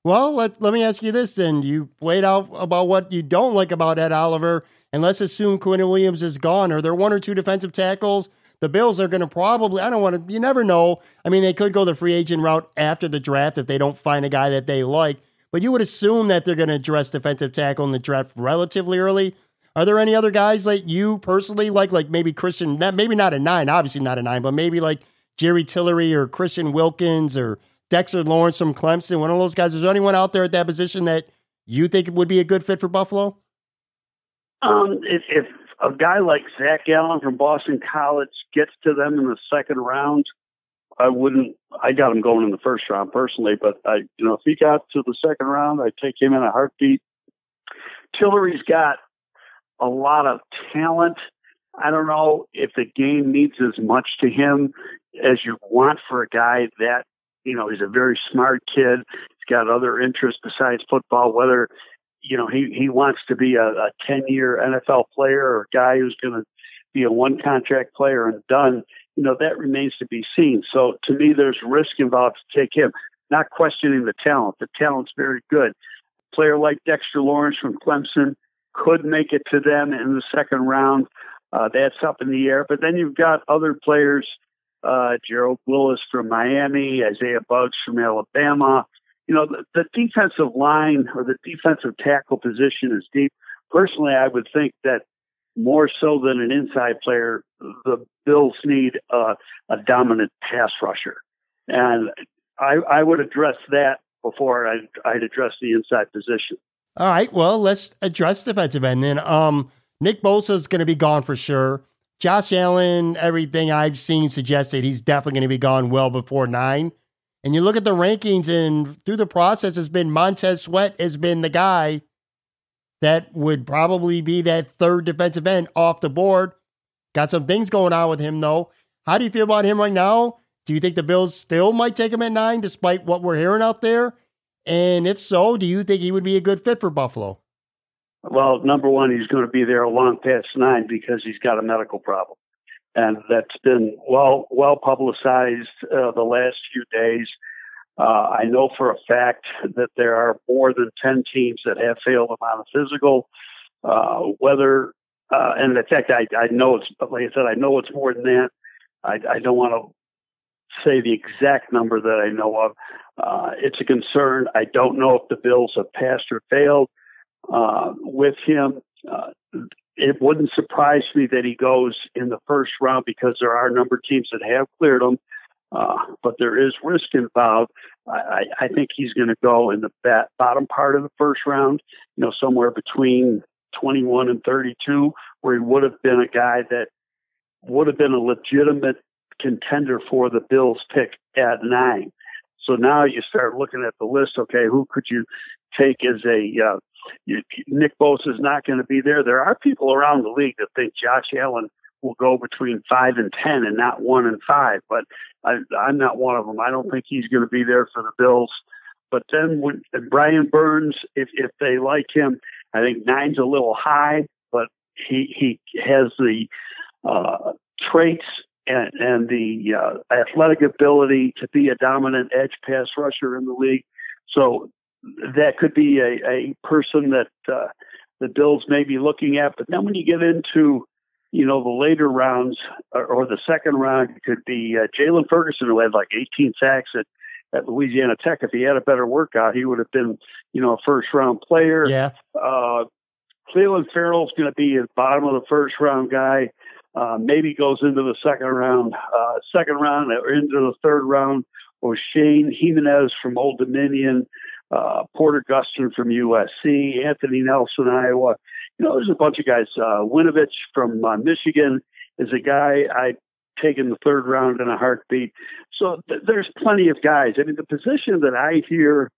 Well, let, let me ask you this then. You laid out about what you don't like about Ed Oliver, and let's assume Quinn Williams is gone. Are there one or two defensive tackles the Bills are going to probably, I don't want to, you never know. I mean, they could go the free agent route after the draft if they don't find a guy that they like, but you would assume that they're going to address defensive tackle in the draft relatively early. Are there any other guys that you personally like, like maybe Christian, maybe not a nine, obviously not a nine, but maybe like Jerry Tillery or Christian Wilkins or Dexter Lawrence from Clemson, one of those guys? Is there anyone out there at that position that you think would be a good fit for Buffalo? Um, if, if a guy like Zach Allen from Boston College gets to them in the second round, I wouldn't. I got him going in the first round personally, but I, you know, if he got to the second round, I'd take him in a heartbeat. Tillery's got a lot of talent. I don't know if the game needs as much to him as you want for a guy that you know, he's a very smart kid. He's got other interests besides football, whether, you know, he, he wants to be a, a 10 year NFL player or a guy who's going to be a one contract player and done, you know, that remains to be seen. So to me, there's risk involved to take him, not questioning the talent. The talent's very good. Player like Dexter Lawrence from Clemson could make it to them in the second round. Uh, that's up in the air. But then you've got other players, uh, Gerald Willis from Miami, Isaiah Buggs from Alabama. You know, the, the defensive line or the defensive tackle position is deep. Personally, I would think that more so than an inside player, the Bills need a dominant pass rusher. And I, I would address that before I'd, I'd address the inside position. All right. Well, let's address defensive end then. Um, Nick Bosa is going to be gone for sure. Josh Allen, everything I've seen suggested he's definitely going to be gone well before nine. And you look at the rankings, and through the process, has been Montez Sweat has been the guy that would probably be that third defensive end off the board. Got some things going on with him, though. How do you feel about him right now? Do you think the Bills still might take him at nine, despite what we're hearing out there? And if so, do you think he would be a good fit for Buffalo? Well, number one, he's going to be there long past nine because he's got a medical problem, and that's been well well publicized uh, the last few days. Uh, I know for a fact that there are more than ten teams that have failed him on a physical. Uh, whether uh, and in fact, I, I know it's like I said, I know it's more than that. I, I don't want to say the exact number that I know of. Uh, it's a concern. I don't know if the Bills have passed or failed uh, with him. Uh, it wouldn't surprise me that he goes in the first round because there are a number of teams that have cleared him, uh, but there is risk involved. I, I think he's going to go in the bat, bottom part of the first round, you know, somewhere between 21 and 32, where he would have been a guy that would have been a legitimate contender for the Bills pick at nine. So now you start looking at the list. Okay, who could you take as a uh, you, Nick Bosa is not going to be there. There are people around the league that think Josh Allen will go between five and ten and not one and five, but I, I'm not one of them. I don't think he's going to be there for the Bills. But then when Brian Burns, if if they like him, I think nine's a little high, but he he has the uh, traits and, and the uh, athletic ability to be a dominant edge pass rusher in the league. So that could be a, a person that uh, the Bills may be looking at. But then when you get into you know the later rounds or, or the second round, it could be uh, Jaylon Ferguson who had like 18 sacks at at Louisiana Tech. If he had a better workout, he would have been you know a first round player. Yeah. Uh, Clelin Ferrell's going to be a bottom of the first round guy. Uh, maybe goes into the second round, uh, second round or into the third round. Or Shane Jimenez from Old Dominion, uh, Porter Gustin from USC, Anthony Nelson, Iowa. You know, there's a bunch of guys. Uh, Winovich from uh, Michigan is a guy I take in the third round in a heartbeat. So th- there's plenty of guys. I mean, the position that I hear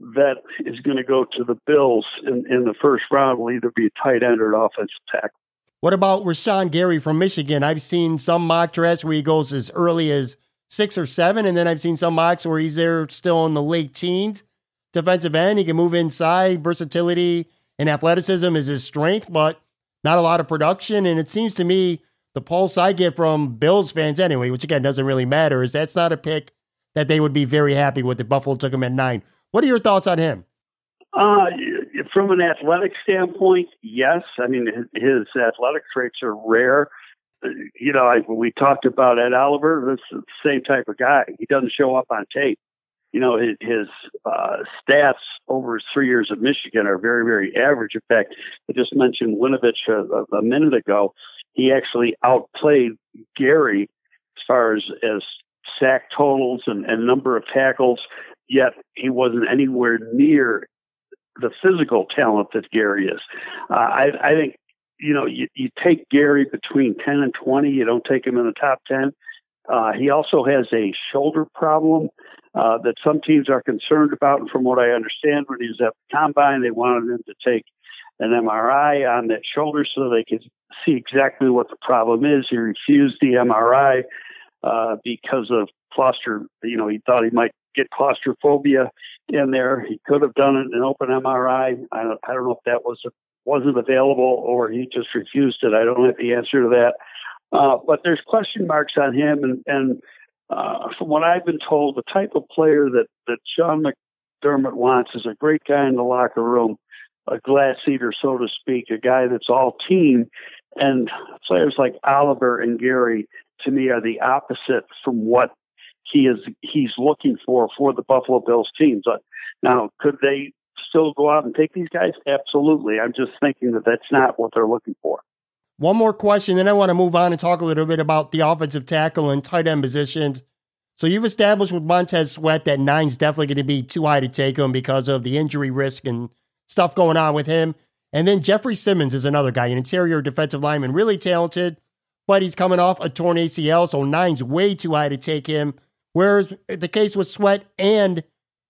that is going to go to the Bills in, in the first round will either be a tight end or an offensive tackle. What about Rashan Gary from Michigan? I've seen some mock drafts where he goes as early as six or seven, and then I've seen some mocks where he's there still in the late teens. Defensive end, he can move inside. Versatility and athleticism is his strength, but not a lot of production. And it seems to me the pulse I get from Bills fans anyway, which again doesn't really matter, is that's not a pick that they would be very happy with if Buffalo took him at nine. What are your thoughts on him? Uh, from an athletic standpoint, yes. I mean, his athletic traits are rare. You know, I, we talked about Ed Oliver. This is the same type of guy. He doesn't show up on tape. You know, his, his uh, stats over his three years at Michigan are very, very average. In fact, I just mentioned Winovich a, a minute ago. He actually outplayed Gary as far as, as sack totals and, and number of tackles, yet he wasn't anywhere near the physical talent that Gary is. Uh, I, I think you know you, you take Gary between ten and twenty. You don't take him in the top ten. Uh, he also has a shoulder problem uh, that some teams are concerned about. And from what I understand, when he was at the combine, they wanted him to take an MRI on that shoulder so they could see exactly what the problem is. He refused the MRI. uh, because of claustro. You know, he thought he might get claustrophobia in there. He could have done it in an open MRI. I don't, I don't know if that was wasn't available or he just refused it. I don't have the answer to that. Uh, but there's question marks on him, and, and uh, from what I've been told, the type of player that that Sean McDermott wants is a great guy in the locker room, a glass eater, so to speak, a guy that's all team. And players like Oliver and Gary, to me, are the opposite from what he is he's looking for for the Buffalo Bills teams. Now, could they still go out and take these guys? Absolutely. I'm just thinking that that's not what they're looking for. One more question, then I want to move on and talk a little bit about the offensive tackle and tight end positions. So you've established with Montez Sweat that nine's definitely going to be too high to take him because of the injury risk and stuff going on with him. And then Jeffrey Simmons is another guy, an interior defensive lineman, really talented, but he's coming off a torn ACL, so nine's way too high to take him. Whereas the case with Sweat and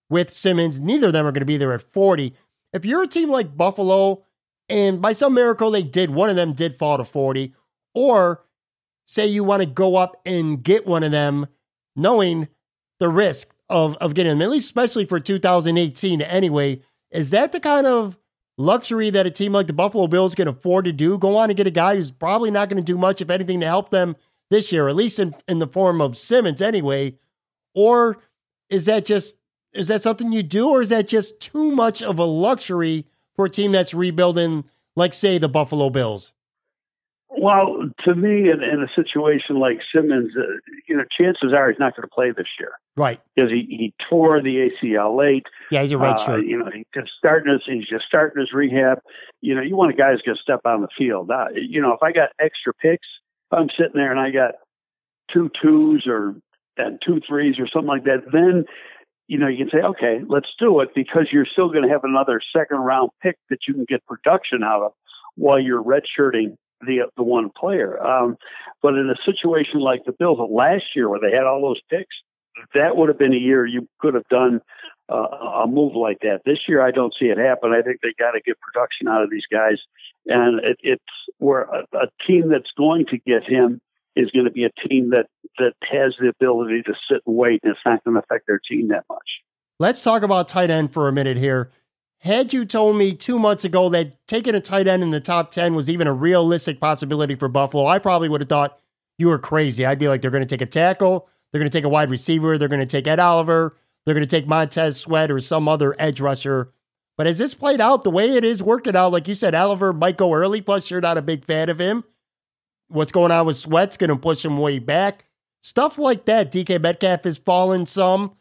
with Simmons, neither of them are going to be there at 40. If you're a team like Buffalo, and by some miracle they did, one of them did fall to 40, or say you want to go up and get one of them, knowing the risk of, of getting them, at least especially for 2018 anyway, is that the kind of luxury that a team like the Buffalo Bills can afford to do? Go on and get a guy who's probably not going to do much, if anything, to help them this year, at least in, in the form of Simmons anyway. Or is that just is that something you do, or is that just too much of a luxury for a team that's rebuilding, like say the Buffalo Bills? Well, to me, in, in a situation like Simmons, uh, you know, chances are he's not going to play this year, right? Because he, he tore the ACL late. Yeah, he's a red uh, shirt. You know, he's just starting his he's just starting his rehab. You know, you want a guy who's going to step on the field. Uh, you know, if I got extra picks, I'm sitting there and I got two twos or and two threes or something like that, then you know, you can say, okay, let's do it because you're still going to have another second round pick that you can get production out of while you're redshirting the the one player. Um, but in a situation like the Bills last year, where they had all those picks, that would have been a year you could have done uh, a move like that. This year, I don't see it happen. I think they got to get production out of these guys, and it, it's where a, a team that's going to get him is going to be a team that that has the ability to sit and wait, and it's not going to affect their team that much. Let's talk about tight end for a minute here. Had you told me two months ago that taking a tight end in the top 10 was even a realistic possibility for Buffalo, I probably would have thought you were crazy. I'd be like, they're going to take a tackle, they're going to take a wide receiver, they're going to take Ed Oliver, they're going to take Montez Sweat or some other edge rusher. But as this played out, the way it is working out, like you said, Oliver might go early, plus you're not a big fan of him. What's going on with Sweat's going to push him way back. Stuff like that. DK Metcalf has fallen some.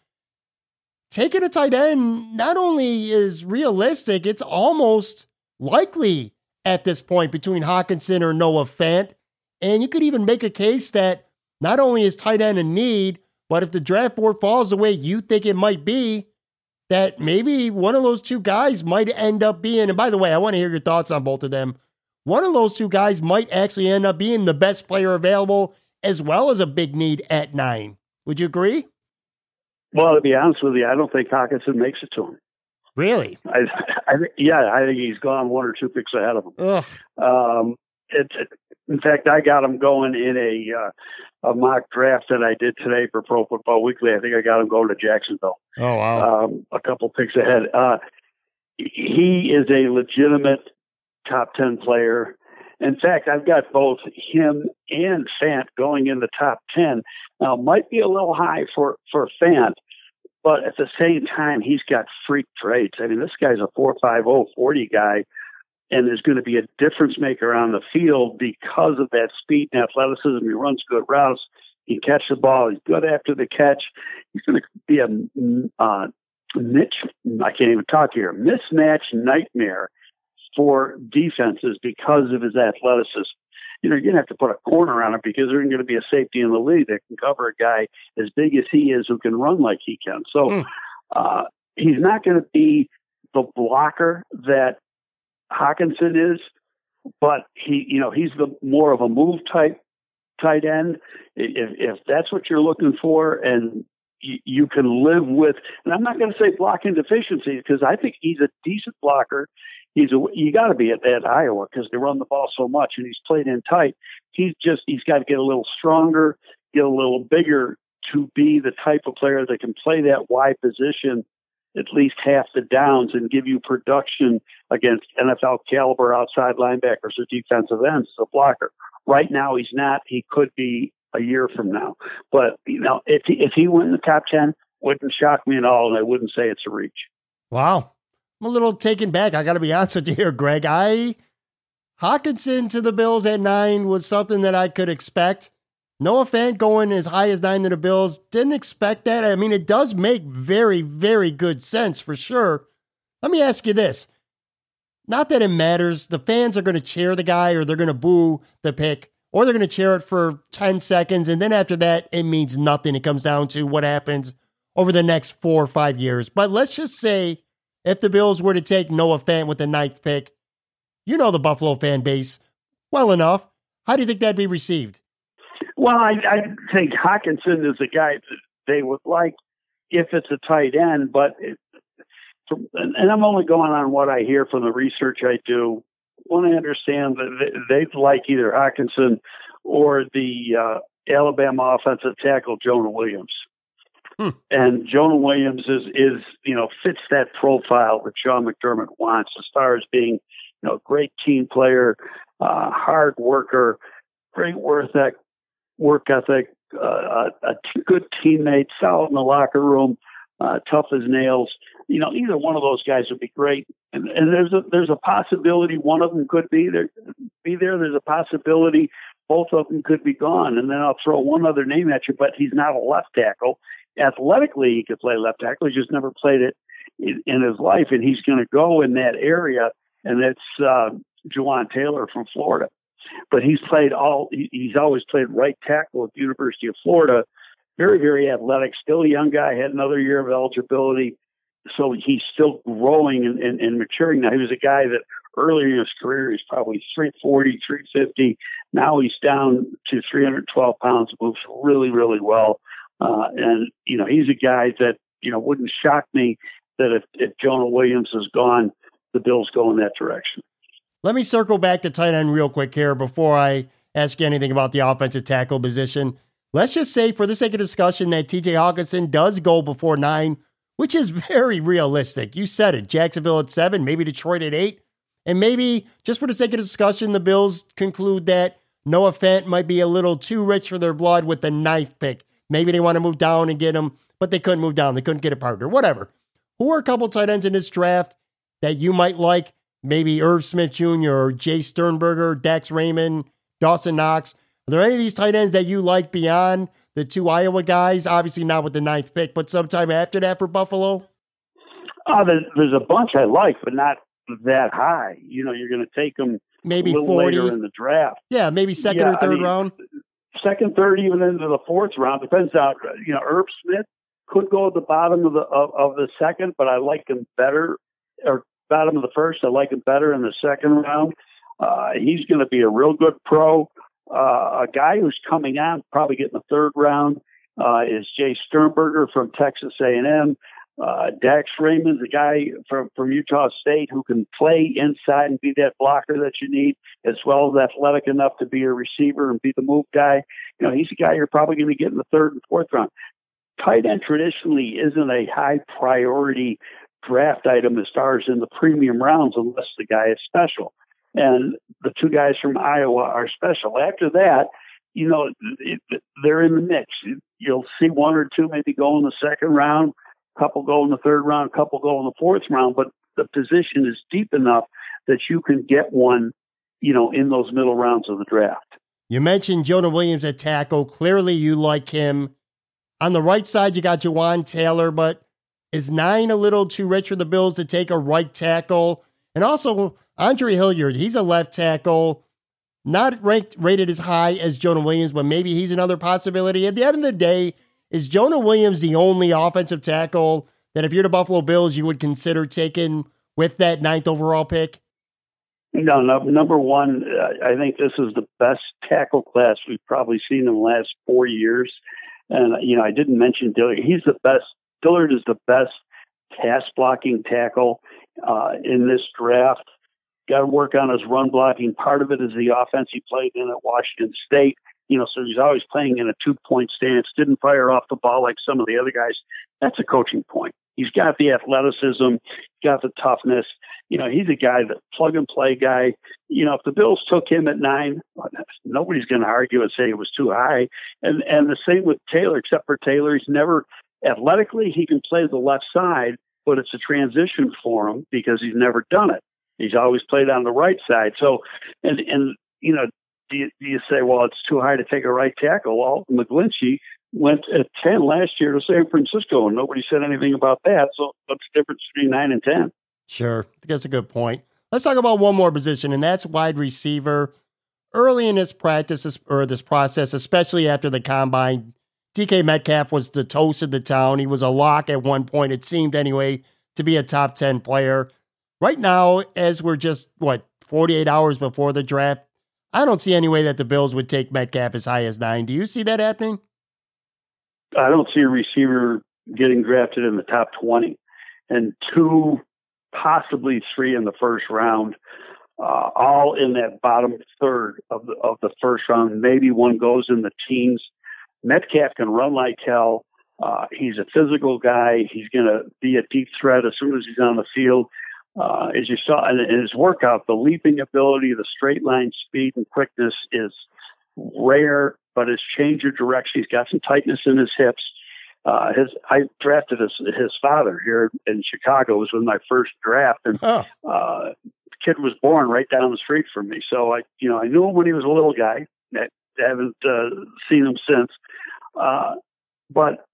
Taking a tight end not only is realistic, it's almost likely at this point between Hockenson or Noah Fant. And you could even make a case that not only is tight end a need, but if the draft board falls the way you think it might be, that maybe one of those two guys might end up being, and by the way, I want to hear your thoughts on both of them one of those two guys might actually end up being the best player available as well as a big need at nine. Would you agree? Well, to be honest with you, I don't think Hockenson makes it to him. Really? I, I yeah, I think he's gone one or two picks ahead of him. Um, it, in fact, I got him going in a uh, a mock draft that I did today for Pro Football Weekly. I think I got him going to Jacksonville. Oh wow! Um, a couple picks ahead. Uh, he is a legitimate top 10 player. In fact, I've got both him and Fant going in the top 10. Now, might be a little high for, for Fant, but at the same time, he's got freak traits. I mean, this guy's a 4.50 40 guy and is going to be a difference maker on the field because of that speed and athleticism. He runs good routes. He can catch the ball. He's good after the catch. He's going to be a uh, niche, I can't even talk here, mismatch nightmare for defenses because of his athleticism. You know, you're going to have to put a corner on him because there's going to be a safety in the league that can cover a guy as big as he is who can run like he can. So mm. uh, he's not going to be the blocker that Hockenson is, but he, you know, he's the more of a move type tight end. If, if that's what you're looking for, and you, you can live with, and I'm not going to say blocking deficiencies because I think he's a decent blocker he's a, you got to be at, at Iowa because they run the ball so much, and he's played in tight. He's just he's got to get a little stronger. get a little bigger to be the type of player that can play that wide position at least half the downs and give you production against NFL caliber outside linebackers or defensive ends as a blocker. Right now, he's not. He could be a year from now. But you know, if he, if he went in the top ten, wouldn't shock me at all, and I wouldn't say it's a reach. Wow, I'm a little taken back. I got to be honest with you here, Greg. I Hockenson to the Bills at nine was something that I could expect. Noah Fant going as high as nine to the Bills. Didn't expect that. I mean, it does make very, very good sense for sure. Let me ask you this. Not that it matters. The fans are going to cheer the guy or they're going to boo the pick or they're going to cheer it for 10 seconds. And then after that, it means nothing. It comes down to what happens over the next four or five years. But let's just say if the Bills were to take Noah Fant with the ninth pick, you know the Buffalo fan base well enough. How do you think that'd be received? Well, I, I think Hockenson is a guy that they would like if it's a tight end, but it, and I'm only going on what I hear from the research I do. When I understand that they'd like either Hockenson or the uh, Alabama offensive tackle Jonah Williams. Hmm. And Jonah Williams is is you know fits that profile that Sean McDermott wants as far as being you know great team player, uh, hard worker, great work ethic, work ethic, uh, good teammate, solid in the locker room, uh, tough as nails. You know, either one of those guys would be great. And, and there's a there's a possibility one of them could be there. Be there. There's a possibility both of them could be gone. And then I'll throw one other name at you, but he's not a left tackle. Athletically, he could play left tackle. He's just never played it in, in his life, and he's going to go in that area. And it's uh, Jawaan Taylor from Florida but he's played all. He's always played right tackle at the University of Florida. Very, very athletic. Still a young guy. Had another year of eligibility, so he's still growing and, and, and maturing. Now he was a guy that earlier in his career he's probably 340, 350. Now he's down to 312 pounds. Moves really, really well. Uh, and you know he's a guy that you know wouldn't shock me that if, if Jonah Williams is gone, the Bills go in that direction. Let me circle back to tight end real quick here before I ask you anything about the offensive tackle position. Let's just say, for the sake of discussion, that TJ Hockenson does go before nine, which is [laughs] very realistic. You said it. Jacksonville at seven, maybe Detroit at eight. And maybe, just for the sake of discussion, the Bills conclude that Noah Fant might be a little too rich for their blood with the ninth pick. Maybe they want to move down and get him, but they couldn't move down. They couldn't get a partner, whatever. Who are a couple tight ends in this draft that you might like maybe Irv Smith Jr. or Jace Sternberger, Dax Raymond, Dawson Knox. Are there any of these tight ends that you like beyond the two Iowa guys? Obviously not with the ninth pick, but sometime after that for Buffalo? Uh, there's, there's a bunch I like, but not that high. You know, you're going to take them maybe 40 in the draft. Yeah, maybe second yeah, or third I mean, round. Second, third, even into the fourth round depends on you know Irv Smith could go at the bottom of the of, of the second, but I like him better or bottom of the first. I like him better in the second round. Uh, he's going to be a real good pro. Uh, a guy who's coming out, probably getting the third round, uh, is Jay Sternberger from Texas A&M. Uh, Dax Raymond, the guy from, from Utah State who can play inside and be that blocker that you need, as well as athletic enough to be a receiver and be the move guy. You know, he's a guy you're probably going to get in the third and fourth round. Tight end traditionally isn't a high priority draft item as far as in the premium rounds unless the guy is special. And the two guys from Iowa are special. After that, you know, it, they're in the mix. You'll see one or two maybe go in the second round, couple go in the third round, couple go in the fourth round, but the position is deep enough that you can get one, you know, in those middle rounds of the draft. You mentioned Jonah Williams at tackle. Clearly, you like him. On the right side, you got Jawaan Taylor, but is nine a little too rich for the Bills to take a right tackle? And also, Andre Dillard, he's a left tackle, not ranked rated as high as Jonah Williams, but maybe he's another possibility. At the end of the day, is Jonah Williams the only offensive tackle that if you're the Buffalo Bills, you would consider taking with that ninth overall pick? No, no number one, uh, I think this is the best tackle class we've probably seen in the last four years. And, you know, I didn't mention Dillard. He's the best Dillard is the best pass blocking tackle uh, in this draft. Got to work on his run blocking. Part of it is the offense he played in at Washington State. You know, so he's always playing in a two point stance, didn't fire off the ball like some of the other guys. That's a coaching point. He's got the athleticism, got the toughness. You know, he's a guy that plug and play guy. You know, if the Bills took him at nine, nobody's going to argue and say it was too high. And and the same with Taylor, except for Taylor, he's never athletically he can play the left side, but it's a transition for him because he's never done it. He's always played on the right side. So, and and you know, do you, do you say, well, it's too high to take a right tackle? Well, McGlinchey went at 10 last year to San Francisco, and nobody said anything about that. So what's the difference between 9 and 10? Sure. That's a good point. Let's talk about one more position, and that's wide receiver. Early in this practice or this process, especially after the combine, DK Metcalf was the toast of the town. He was a lock at one point, it seemed anyway, to be a top 10 player. Right now, as we're just, what, 48 hours before the draft, I don't see any way that the Bills would take Metcalf as high as nine. Do you see that happening? I don't see a receiver getting drafted in the top 20 and two, possibly three in the first round, uh, all in that bottom third of the, of the first round. Maybe one goes in the teens. Metcalf can run like hell. Uh, he's a physical guy. He's going to be a deep threat as soon as he's on the field. Uh, as you saw in his workout, the leaping ability, the straight line speed and quickness is rare, but his change of direction, he's got some tightness in his hips. Uh, his I drafted his his father here in Chicago. It was with my first draft, and oh. uh, the kid was born right down the street from me. So I, you know, I knew him when he was a little guy. I haven't uh, seen him since, uh, but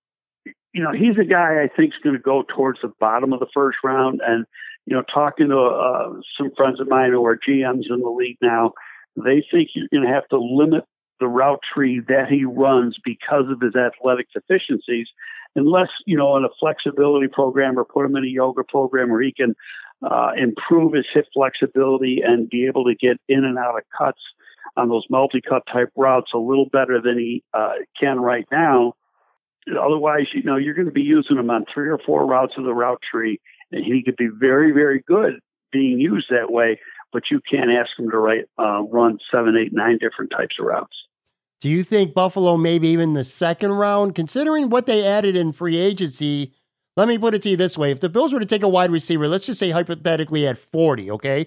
you know, he's a guy I think is going to go towards the bottom of the first round. And you know, talking to uh, some friends of mine who are GMs in the league now, they think you're going to have to limit the route tree that he runs because of his athletic deficiencies, unless you know in a flexibility program or put him in a yoga program where he can uh, improve his hip flexibility and be able to get in and out of cuts on those multi-cut type routes a little better than he uh, can right now. Otherwise, you know, you're going to be using him on three or four routes of the route tree, and he could be very, very good being used that way. But you can't ask him to write, uh, run seven, eight, nine different types of routes. Do you think Buffalo, maybe even the second round, considering what they added in free agency? Let me put it to you this way: if the Bills were to take a wide receiver, let's just say hypothetically at forty, okay,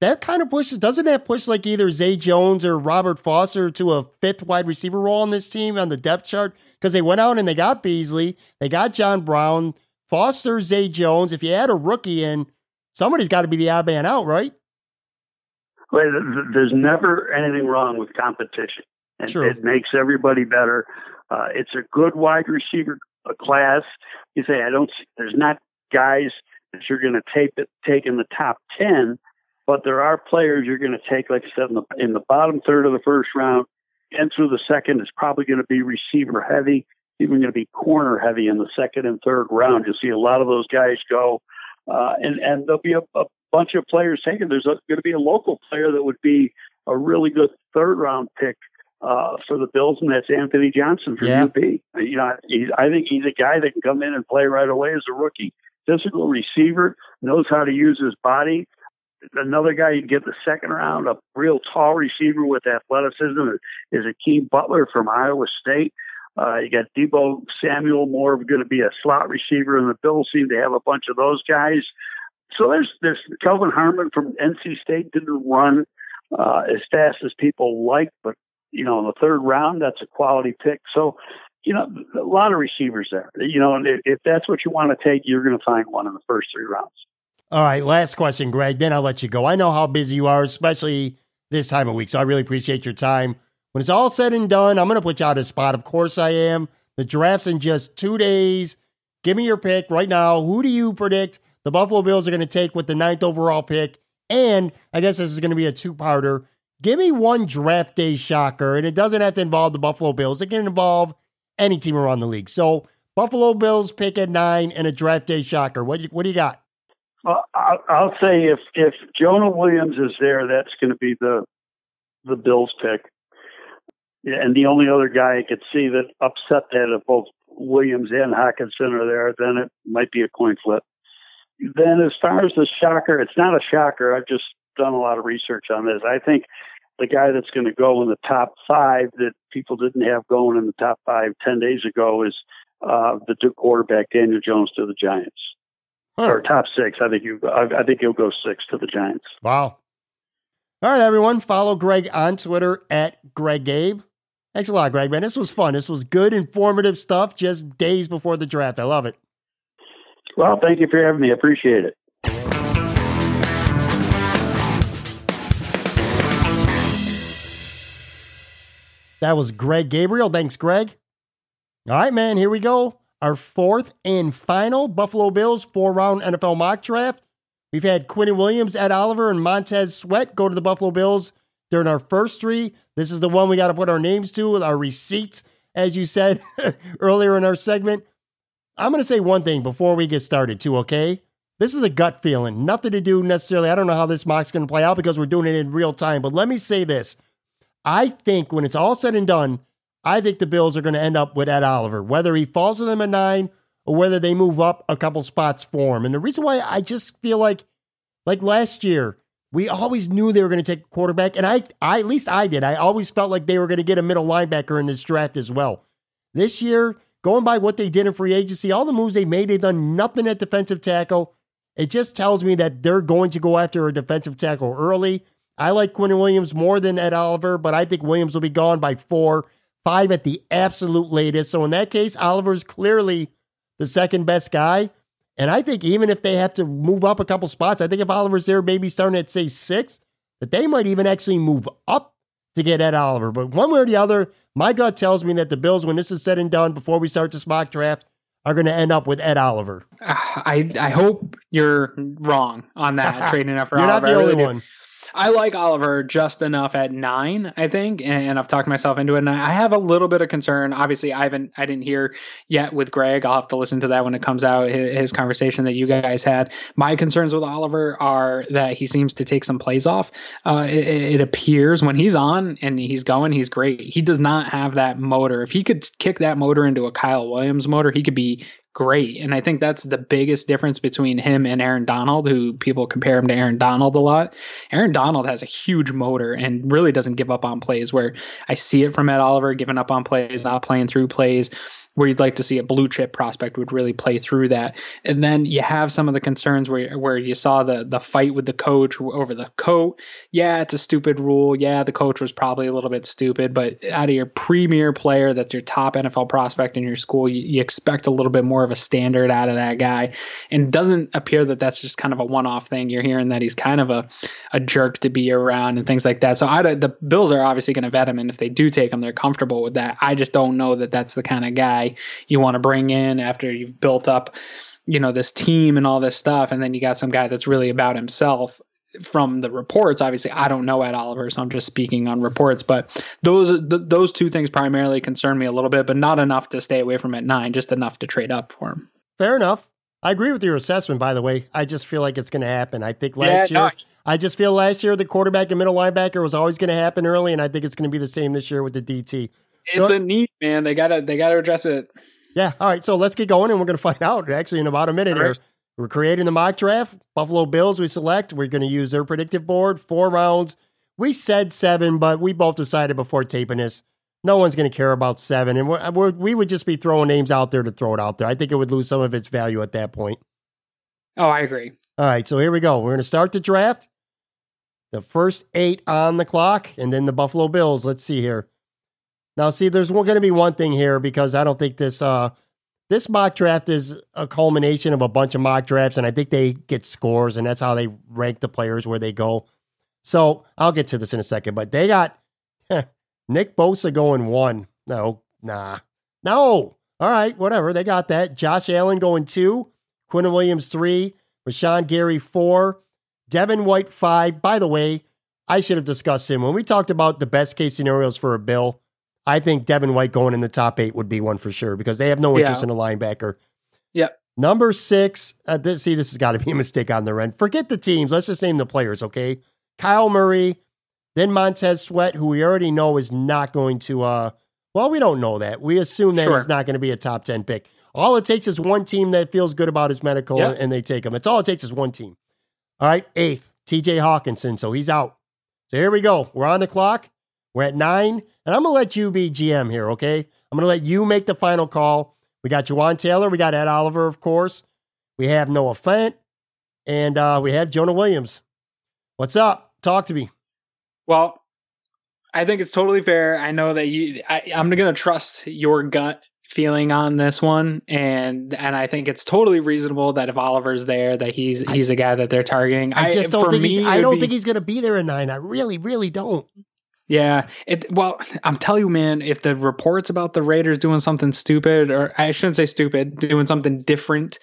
that kind of pushes doesn't that push like either Zay Jones or Robert Foster to a fifth wide receiver role on this team on the depth chart because they went out and they got Beasley, they got John Brown, Foster, Zay Jones. If you add a rookie in, somebody's got to be the odd man out, right? Well, there's never anything wrong with competition, and True. it makes everybody better. Uh, it's a good wide receiver class. You say I don't. There's not guys that you're going to take take in the top ten, but there are players you're going to take, like I said, in the, in the bottom third of the first round and through the second is probably going to be receiver heavy, even going to be corner heavy in the second and third round. You'll see a lot of those guys go, uh, and and there'll be a, a bunch of players taken. There's a, going to be a local player that would be a really good third round pick uh, for the Bills, and that's Anthony Johnson from yeah. UB. You know, he's, I think he's a guy that can come in and play right away as a rookie. Physical receiver, knows how to use his body another guy you'd get the second round, a real tall receiver with athleticism is Hakeem Butler from Iowa State. Uh, you got Deebo Samuel, more going to be a slot receiver, and the Bills seem to have a bunch of those guys. So there's there's Kelvin Harmon from NC State didn't run uh, as fast as people like, but you know in the third round that's a quality pick. So you know a lot of receivers there. You know, and if, if that's what you want to take, you're going to find one in the first three rounds. All right, last question, Greg. Then I'll let you go. I know how busy you are, especially this time of week. So I really appreciate your time. When it's all said and done, I'm going to put you out a spot. Of course, I am. The draft's in just two days. Give me your pick right now. Who do you predict the Buffalo Bills are going to take with the ninth overall pick? And I guess this is going to be a two parter. Give me one draft day shocker, and it doesn't have to involve the Buffalo Bills. It can involve any team around the league. So, Buffalo Bills pick at nine and a draft day shocker. What, what do you got? Well, I'll say if if Jonah Williams is there, that's going to be the the Bills pick. And the only other guy I could see that upset that if both Williams and Hockenson are there, then it might be a coin flip. Then, as far as the shocker, it's not a shocker. I've just done a lot of research on this. I think the guy that's going to go in the top five that people didn't have going in the top five ten days ago is uh, the Duke quarterback Daniel Jones to the Giants, Huh. or top six. I think you. I, I think he'll go six to the Giants. Wow. All right, everyone. Follow Greg on Twitter at Greg Gabe. Thanks a lot, Greg, man. This was fun. This was good, informative stuff just days before the draft. I love it. Well, thank you for having me. I appreciate it. That was Greg Gabriel. Thanks, Greg. All right, man. Here we go. Our fourth and final Buffalo Bills four round NFL mock draft. We've had Quinnen Williams, Ed Oliver, and Montez Sweat go to the Buffalo Bills during our first three. This is the one we got to put our names to with our receipts, as you said [laughs] earlier in our segment. I'm going to say one thing before we get started, too, okay? This is a gut feeling. Nothing to do necessarily. I don't know how this mock's going to play out because we're doing it in real time, but let me say this. I think when it's all said and done, I think the Bills are going to end up with Ed Oliver, whether he falls to them at nine or whether they move up a couple spots for him. And the reason why I just feel like, like last year, we always knew they were going to take a quarterback, and I, I at least I did. I always felt like they were going to get a middle linebacker in this draft as well. This year, going by what they did in free agency, all the moves they made, they've done nothing at defensive tackle. It just tells me that they're going to go after a defensive tackle early. I like Quinn Williams more than Ed Oliver, but I think Williams will be gone by four, five at the absolute latest. So in that case, Oliver's clearly the second best guy. And I think even if they have to move up a couple spots, I think if Oliver's there, maybe starting at say six, that they might even actually move up to get Ed Oliver. But one way or the other, my gut tells me that the Bills, when this is said and done, before we start this mock draft, are going to end up with Ed Oliver. Ah, I I hope you're wrong on that [laughs] trading up for You're not Oliver. the I really only do. I like Oliver just enough at nine, I think, and I've talked myself into it. And I have a little bit of concern. Obviously, I haven't, I didn't hear yet with Greg. I'll have to listen to that when it comes out. His, his conversation that you guys had. My concerns with Oliver are that he seems to take some plays off. Uh, it, it appears when he's on and he's going, he's great. He does not have that motor. If he could kick that motor into a Kyle Williams motor, he could be great. And I think that's the biggest difference between him and Aaron Donald, who people compare him to Aaron Donald a lot. Aaron Donald has a huge motor and really doesn't give up on plays where I see it from Ed Oliver giving up on plays, not playing through plays. Where you'd like to see a blue chip prospect would really play through that, and then you have some of the concerns where where you saw the the fight with the coach over the coat. Yeah, it's a stupid rule. Yeah, the coach was probably a little bit stupid, but out of your premier player, that's your top NFL prospect in your school, you, you expect a little bit more of a standard out of that guy, and doesn't appear that that's just kind of a one off thing. You're hearing that he's kind of a a jerk to be around and things like that. So I, the Bills are obviously going to vet him, and if they do take him, they're comfortable with that. I just don't know that that's the kind of guy you want to bring in after you've built up, you know, this team and all this stuff, and then you got some guy that's really about himself. From the reports, obviously, I don't know Ed Oliver, so I'm just speaking on reports. But those th- those two things primarily concern me a little bit, but not enough to stay away from at nine, just enough to trade up for him. Fair enough. I agree with your assessment, by the way. I just feel like it's going to happen. I think last year, nice. I just feel last year the quarterback and middle linebacker was always going to happen early, and I think it's going to be the same this year with the DT. It's a need, man. They gotta they gotta address it. Yeah. All right. So let's get going, and we're going to find out actually in about a minute All here. We're creating the mock draft. Buffalo Bills, we select. We're going to use their predictive board, four rounds. We said seven, but we both decided before taping this, no one's going to care about seven. And we're, we're, we would just be throwing names out there to throw it out there. I think it would lose some of its value at that point. Oh, I agree. All right, so here we go. We're going to start the draft. The first eight on the clock, and then the Buffalo Bills. Let's see here. Now, see, there's going to be one thing here because I don't think this uh this mock draft is a culmination of a bunch of mock drafts, and I think they get scores, and that's how they rank the players where they go. So I'll get to this in a second, but they got Nick Bosa going one. No, nah, no. All right, whatever. They got that. Josh Allen going two. Quinnen Williams three, Rashan Gary four, Devin White five. By the way, I should have discussed him when we talked about the best case scenarios for a Bill. I think Devin White going in the top eight would be one for sure because they have no interest Yeah. in a linebacker. Yep. Number six, uh, this, see, this has got to be a mistake on their end. Forget the teams. Let's just name the players, okay? Kyler Murray, then Montez Sweat, who we already know is not going to, uh, well, we don't know that. We assume that Sure. he's not going to be a top 10 pick. All it takes is one team that feels good about his medical Yep. and they take him. It's all it takes is one team. All right, eighth, TJ Hockenson. So he's out. So here we go. We're on the clock. We're at nine, and I'm gonna let you be GM here, okay? I'm gonna let you make the final call. We got Jawaan Taylor, we got Ed Oliver, of course. We have Noah Fant, and uh, we have Jonah Williams. What's up? Talk to me. Well, I think it's totally fair. I know that you. I, I'm going to trust your gut feeling on this one, and and I think it's totally reasonable that if Oliver's there, that he's he's a guy that they're targeting. I just don't think he's, I don't be- think he's gonna be there in nine. I really, really don't. Yeah. It well, I'm telling you, man, if the reports about the Raiders doing something stupid, or I shouldn't say stupid, doing something different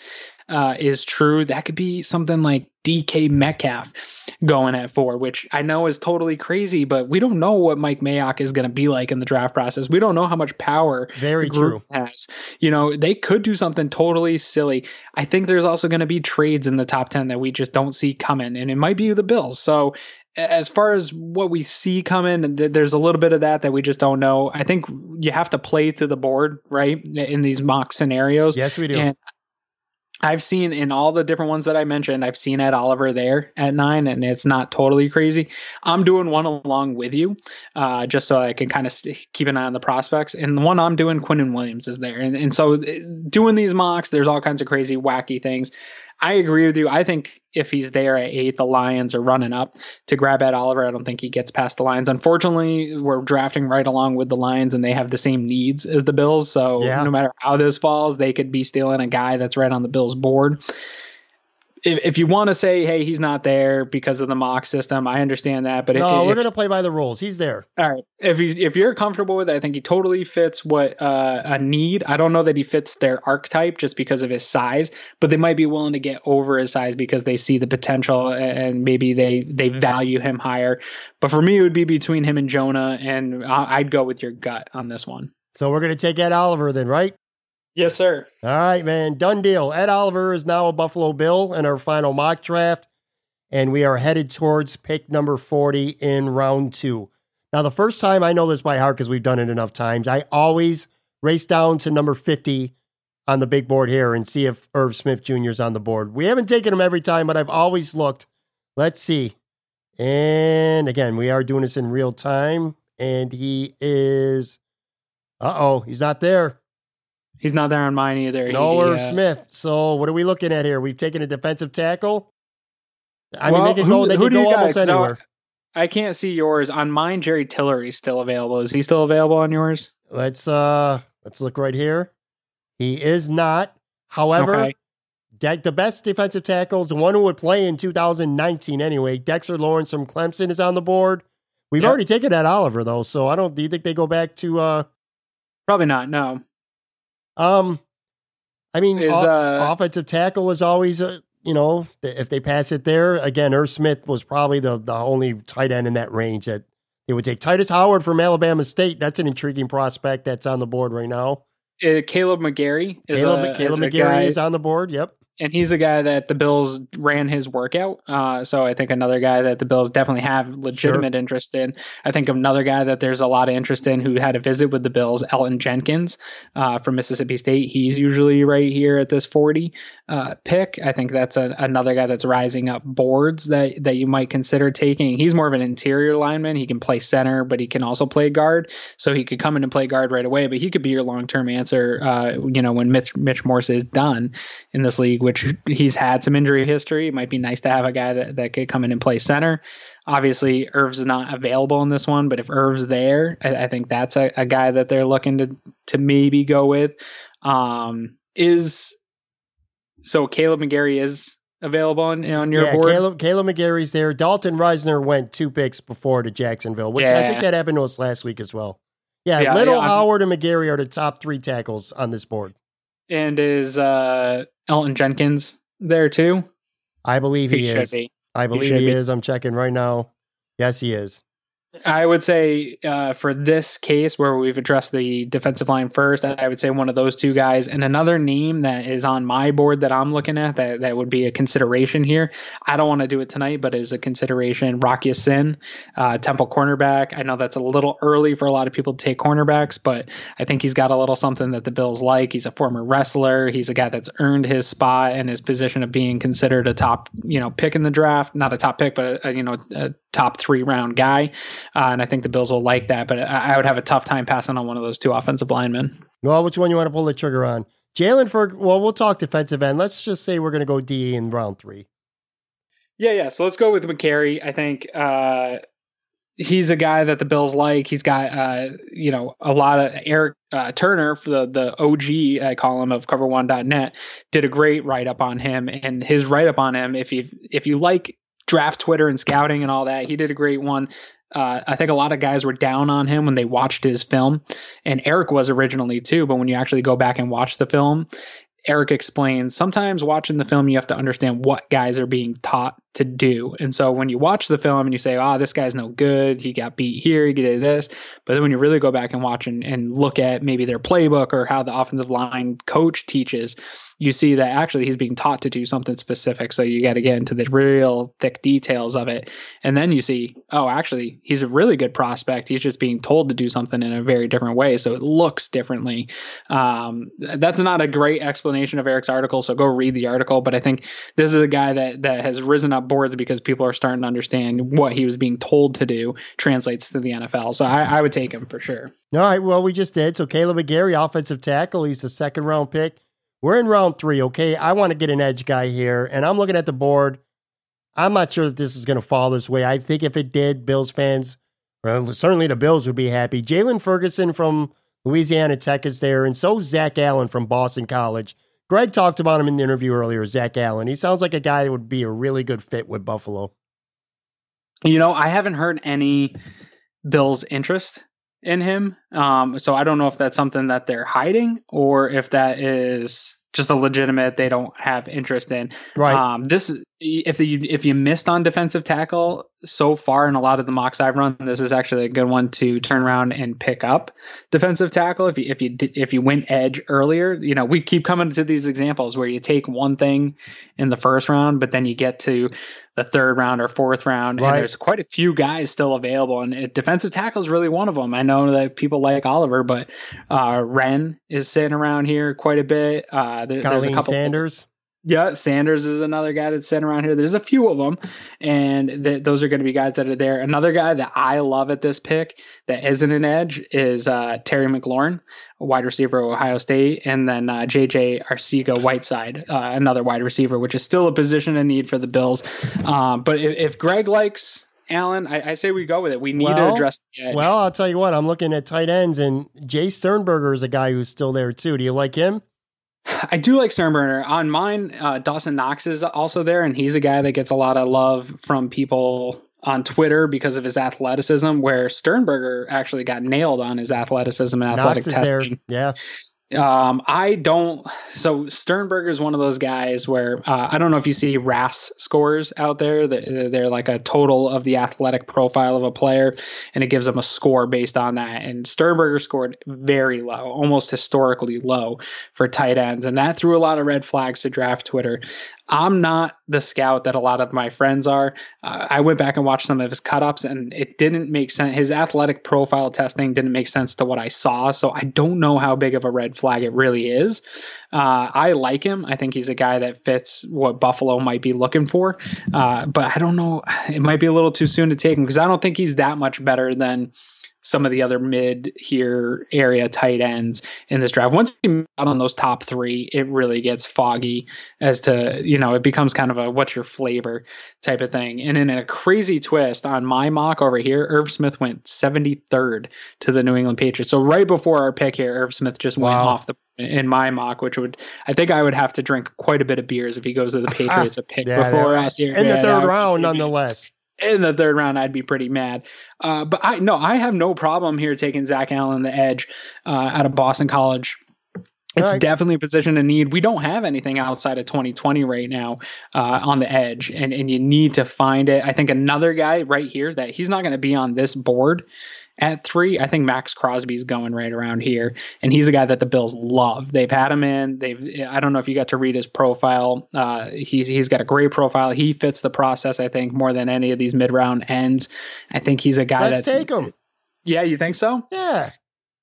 uh, is true, that could be something like DK Metcalf going at four, which I know is totally crazy, but we don't know what Mike Mayock is going to be like in the draft process. We don't know how much power Very the group true. has. You know, they could do something totally silly. I think there's also going to be trades in the top 10 that we just don't see coming, and it might be the Bills. So, as far as what we see coming, th- there's a little bit of that that we just don't know. I think you have to play to the board, right? In these mock scenarios. Yes, we do. And I've seen in all the different ones that I mentioned, I've seen Ed Oliver there at nine, and it's not totally crazy. I'm doing one along with you, uh, just so I can kind of st- keep an eye on the prospects. And the one I'm doing, Quinnen Williams is there, and and so uh, doing these mocks, there's all kinds of crazy, wacky things. I agree with you. I think if he's there at eight, the Lions are running up to grab Ed Oliver. I don't think he gets past the Lions. Unfortunately, we're drafting right along with the Lions, and they have the same needs as the Bills. So Yeah. no matter how this falls, they could be stealing a guy that's right on the Bills board. If, if you want to say, hey, he's not there because of the mock system, I understand that. But no, if, we're gonna play by the rules. He's there. all right. If you if you're comfortable with it, I think he totally fits what uh, a need. I don't know that he fits their archetype just because of his size, but they might be willing to get over his size because they see the potential and maybe they they value him higher. But for me, it would be between him and Jonah, and I'd go with your gut on this one. So we're gonna take Ed Oliver then, right? Yes, sir. All right, man. Done deal. Ed Oliver is now a Buffalo Bill in our final mock draft, and we are headed towards pick number 40 in round two. Now, the first time I know this by heart because we've done it enough times, I always race down to number 50 on the big board here and see if Irv Smith Jr. is on the board. We haven't taken him every time, but I've always looked. Let's see. And again, we are doing this in real time, and he is. Uh oh, he's not there. He's not there on mine either. No He, Irv uh, Smith. So what are we looking at here? We've taken a defensive tackle. I Well, mean, they could go. They who could do you go got? almost 'Cause I- anywhere. I can't see yours on mine. Jerry Tillery's still available. Is he still available on yours? Let's uh, let's look right here. He is not. However, Okay. De- the best defensive tackles, the one who would play in 2019 anyway. Dexter Lawrence from Clemson is on the board. We've Yep. already taken that Oliver though, so I don't. Do you think they go back to? uh Probably not. No. Um, I mean, Is, uh, offensive tackle is always a you know if they pass it there again. Irv Smith was probably the the only tight end in that range that they would take. Tytus Howard from Alabama State. That's an intriguing prospect that's on the board right now. Uh, Kaleb McGary is Kaleb, a, Kaleb is McGary guy, is on the board. Yep. And he's a guy that the Bills ran his workout. Uh, so I think another guy that the Bills definitely have legitimate interest in. I think another guy that there's a lot of interest in who had a visit with the Bills, Elgton Jenkins uh, from Mississippi State. He's usually right here at this 40 uh, pick. I think that's a, another guy that's rising up boards that that you might consider taking. He's more of an interior lineman. He can play center, but he can also play guard. So he could come in and play guard right away. But he could be your long term answer. Uh, you know, when Mitch Mitch Morse is done in this league, which he's had some injury history. It might be nice to have a guy that, that could come in and play center. Obviously, Irv's not available in this one, but if Irv's there, I, I think that's a, a guy that they're looking to to maybe go with. Um, is so Kaleb McGary is available on, on your yeah, board. Kaleb, Kaleb McGary's there. Dalton Risner went two picks before to Jacksonville, which I think that happened to us last week as well. Yeah, Yeah, Little, yeah, Howard, and McGary are the top three tackles on this board. And is uh, Elgton Jenkins there too? I believe he, He should is. be. I believe should he be. is. I'm checking right now. Yes, he is. I would say uh, for this case where we've addressed the defensive line first, I would say one of those two guys. And another name that is on my board that I'm looking at that, that would be a consideration here. I don't want to do it tonight, but is a consideration. Rock Ya-Sin, uh, Temple cornerback. I know that's a little early for a lot of people to take cornerbacks, but I think he's got a little something that the Bills like. He's a former wrestler. He's a guy that's earned his spot and his position of being considered a top, you know, pick in the draft. Not a top pick, but a, a, you know, a top three round guy, uh, and I think the Bills will like that. But I, I, would have a tough time passing on one of those two offensive linemen. Well, which one you want to pull the trigger on? Jalen for well, we'll talk defensive end. Let's just say we're going to go D in round three. Yeah, yeah. So let's go with McGary. I think uh, he's a guy that the Bills like. He's got uh, you know a lot of Eric uh, Turner for the the OG I call him of cover1.net did a great write up on him and his write up on him if you if you like draft Twitter and scouting and all that he did a great one. Uh, I think a lot of guys were down on him when they watched his film, and Eric was originally too. But when you actually go back and watch the film, Eric explains sometimes watching the film, you have to understand what guys are being taught to do. And so when you watch the film and you say, oh, this guy's no good, he got beat here, he did this. But then when you really go back and watch and, and look at maybe their playbook or how the offensive line coach teaches, you see that actually he's being taught to do something specific. So you got to get into the real thick details of it. And then you see, oh, actually, he's a really good prospect. He's just being told to do something in a very different way. So it looks differently. Um, that's not a great explanation of Eric's article. So go read the article. But I think this is a guy that, that has risen up boards because people are starting to understand what he was being told to do translates to the NFL. So I, I would take him for sure. All right. Well, we just did. So Kaleb McGary, offensive tackle. He's a second round pick. We're in round three, okay? I want to get an edge guy here, and I'm looking at the board. I'm not sure that this is going to fall this way. I think if it did, Bills fans, well, certainly the Bills would be happy. Jaylon Ferguson from Louisiana Tech is there, and so Zach Allen from Boston College. Greg talked about him in the interview earlier, Zach Allen. He sounds like a guy that would be a really good fit with Buffalo. You know, I haven't heard any Bills interest in him. Um, so I don't know if that's something that they're hiding or if that is just a legitimate they don't have interest in. Right. Um, this if you if you missed on defensive tackle so far in a lot of the mocks I've run, this is actually a good one to turn around and pick up defensive tackle. If you if you if you went edge earlier, you know we keep coming to these examples where you take one thing in the first round, but then you get to the third round or fourth round, right. and there's quite a few guys still available, and it, defensive tackle is really one of them. I know that people like Oliver, but uh, Wren is sitting around here quite a bit. Uh, there, there's a couple Saunders. Yeah, Saunders is another guy that's sitting around here. There's a few of them, and th- those are going to be guys that are there. Another guy that I love at this pick that isn't an edge is uh, Terry McLaurin, wide receiver of Ohio State, and then uh, JJ Arcega Whiteside, uh, another wide receiver, which is still a position in need for the Bills. Um, but if, if, Greg likes Allen, I, I, say we go with it. We need well, to address the edge. Well, I'll tell you what, I'm looking at tight ends, and Jace Sternberger is a guy who's still there too. Do you like him? [sighs] I do like Sternberger. On mine, uh, Dawson Knox is also there, and he's a guy that gets a lot of love from people on Twitter because of his athleticism. Where Sternberger actually got nailed on his athleticism and athletic testing. There. Yeah. Um, I don't. So Sternberger is one of those guys where uh, I don't know if you see RAS scores out there. They're, they're like a total of the athletic profile of a player, and it gives them a score based on that. And Sternberger scored very low, almost historically low for tight ends, and that threw a lot of red flags to draft Twitter. I'm not the scout that a lot of my friends are. Uh, I went back and watched some of his cutups, and it didn't make sense. His athletic profile testing didn't make sense to what I saw. So I don't know how big of a red flag it really is. Uh, I like him. I think he's a guy that fits what Buffalo might be looking for. Uh, but I don't know. It might be a little too soon to take him because I don't think he's that much better than some of the other mid here area tight ends in this draft. Once you out on those top three, it really gets foggy as to, you know, it becomes kind of a what's your flavor type of thing. And in a crazy twist on my mock over here, Irv Smith went 73rd to the New England Patriots. So right before our pick here, Irv Smith just went off the in my mock, which would I think I would have to drink quite a bit of beers if he goes to the [laughs] Patriots a pick yeah, before us here. In the third round, nonetheless in the third round, I'd be pretty mad. Uh, but I no, I have no problem here taking Zach Allen the edge uh, out of Boston College. It's right. definitely a position of need. We don't have anything outside of 2020 right now uh, on the edge, and and you need to find it. I think another guy right here that he's not going to be on this board at three, I think Maxx Crosby's going right around here, and he's a guy that the Bills love. They've had him in. They've. I don't know if you got to read his profile. Uh, he's he's got a great profile. He fits the process, I think, more than any of these mid round ends. I think he's a guy. Let's that's, take him. Yeah, you think so? Yeah.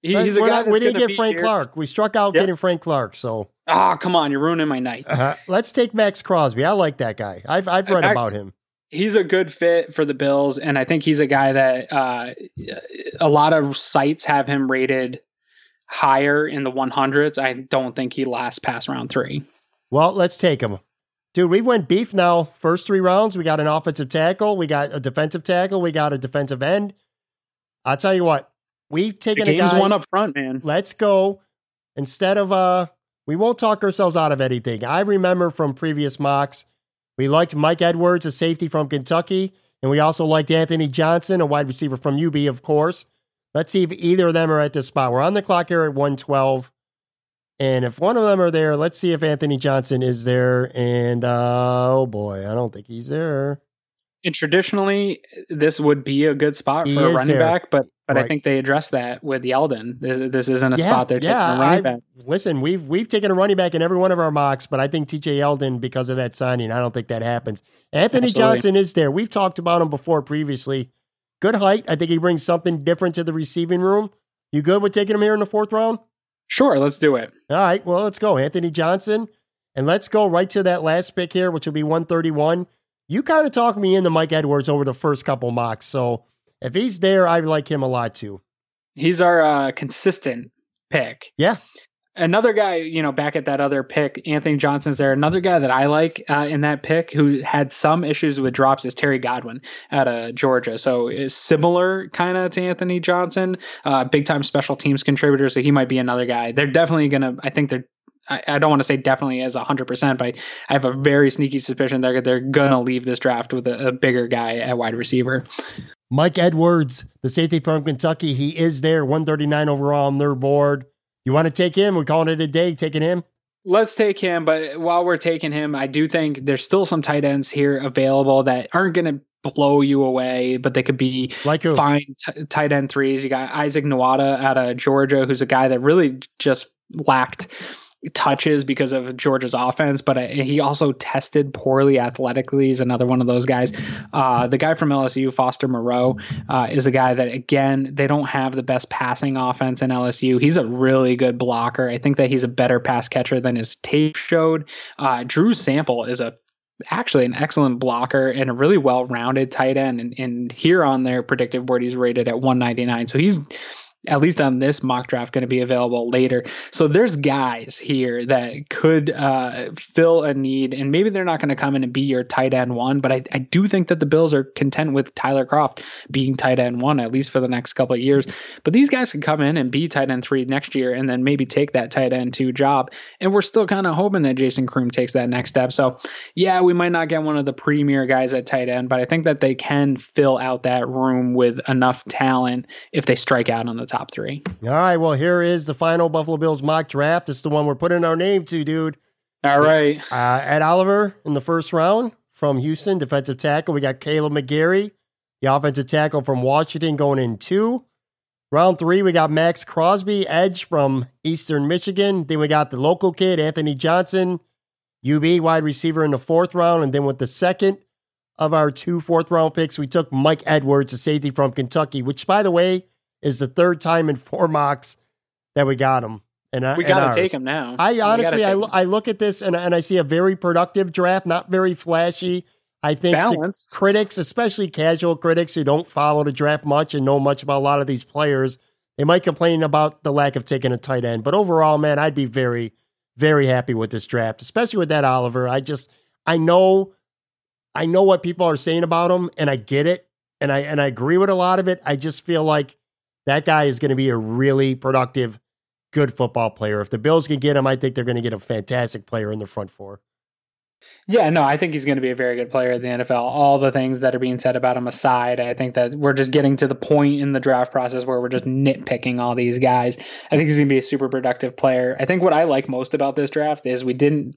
He, he's a guy. we didn't get Frank here. Clark. We struck out yep. getting Frank Clark. So. Oh come on! You're ruining my night. Uh-huh. Let's take Maxx Crosby. I like that guy. I've I've read about him. He's a good fit for the Bills, and I think he's a guy that uh, a lot of sites have him rated higher in the 100s. I don't think he lasts past round three. Well, let's take him. Dude, we went beef now. First three rounds, we got an offensive tackle, we got a defensive tackle, we got a defensive end. I'll tell you what, we've taken the game's a guy. one up front, man. Let's go. Instead of uh, we won't talk ourselves out of anything. I remember from previous mocks, we liked Mike Edwards, a safety from Kentucky, and we also liked Anthony Johnson, a wide receiver from UB, of course. Let's see if either of them are at this spot. We're on the clock here at 112. And if one of them are there, let's see if Anthony Johnson is there. And uh, oh boy, I don't think he's there. And traditionally, this would be a good spot He for a running there. back, but but I think they addressed that with Yeldon. This, this isn't a Yeah, spot they're taking yeah, a running I- back. Listen, we've we've taken a running back in every one of our mocks, but I think TJ Yeldon, because of that signing, I don't think that happens. Anthony Absolutely. Johnson is there. We've talked about him before previously. Good height. I think he brings something different to the receiving room. You good with taking him here in the fourth round? Sure, let's do it. All right, well, let's go. Anthony Johnson. And let's go right to that last pick here, which will be 131. You kind of talked me into Mike Edwards over the first couple mocks. So if he's there, I like him a lot too. He's our uh, consistent pick. Yeah. Another guy, you know, back at that other pick, Anthony Johnson's there. Another guy that I like uh, in that pick who had some issues with drops is Terry Godwin out of Georgia. So is similar kind of to Anthony Johnson, uh, big time special teams contributor. So he might be another guy. They're definitely going to, I think they're, I, don't want to say definitely as 100%, but I have a very sneaky suspicion they're, they're going to leave this draft with a, a bigger guy at wide receiver. Mike Edwards, the safety from Kentucky, he is there, 139 overall on their board. You want to take him? We're calling it a day, taking him. Let's take him, but while we're taking him, I do think there's still some tight ends here available that aren't going to blow you away, but they could be Like who? fine t- tight end threes. You got Isaac Nauta out of Georgia, who's a guy that really just lacked touches because of Georgia's offense, but uh, he also tested poorly athletically. He's another one of those guys. Uh, the guy from LSU, Foster Moreau, uh, is a guy that again they don't have the best passing offense in LSU. He's a really good blocker. I think that he's a better pass catcher than his tape showed. Uh, Drew Sample is a actually an excellent blocker and a really well-rounded tight end and, and here on their predictive board he's rated at 199 so he's at least on this mock draft going to be available later. So there's guys here that could uh, fill a need and maybe they're not going to come in and be your tight end one but I, I do think that the bills are content with tyler Kroft being tight end one at least for the next couple of years. But these guys can come in and be tight end three next year and then maybe take that tight end two job. And we're still kind of hoping that jason Croom takes that next step. So yeah, we might not get one of the premier guys at tight end, but I think that they can fill out that room with enough talent if they strike out on the top three. All right, well, here is the final Buffalo Bills mock draft. This is the one we're putting our name to, dude. All right. Uh, Ed Oliver in the first round from Houston, defensive tackle. We got Kaleb McGary, the offensive tackle from Washington, going in two. Round three, we got Maxx Crosby, edge from Eastern Michigan. Then we got the local kid, Anthony Johnson, UB wide receiver in the fourth round. And then with the second of our two fourth round picks, we took Mike Edwards, a safety from Kentucky, which, by the way, is the third time in four mocks that we got him. And, We got to take him now. I honestly, I, take lo- him. I look at this and, and I see a very productive draft, not very flashy. I think critics, especially casual critics who don't follow the draft much and know much about a lot of these players, they might complain about the lack of taking a tight end. But overall, man, I'd be very, very happy with this draft, especially with that Oliver. I just, I know, I know what people are saying about him, and I get it, and I and I agree with a lot of it. I just feel like that guy is going to be a really productive, good football player. If the Bills can get him, I think they're going to get a fantastic player in the front four. Yeah, no, I think he's going to be a very good player in the NFL. All the things that are being said about him aside, I think that we're just getting to the point in the draft process where we're just nitpicking all these guys. I think he's going to be a super productive player. I think what I like most about this draft is we didn't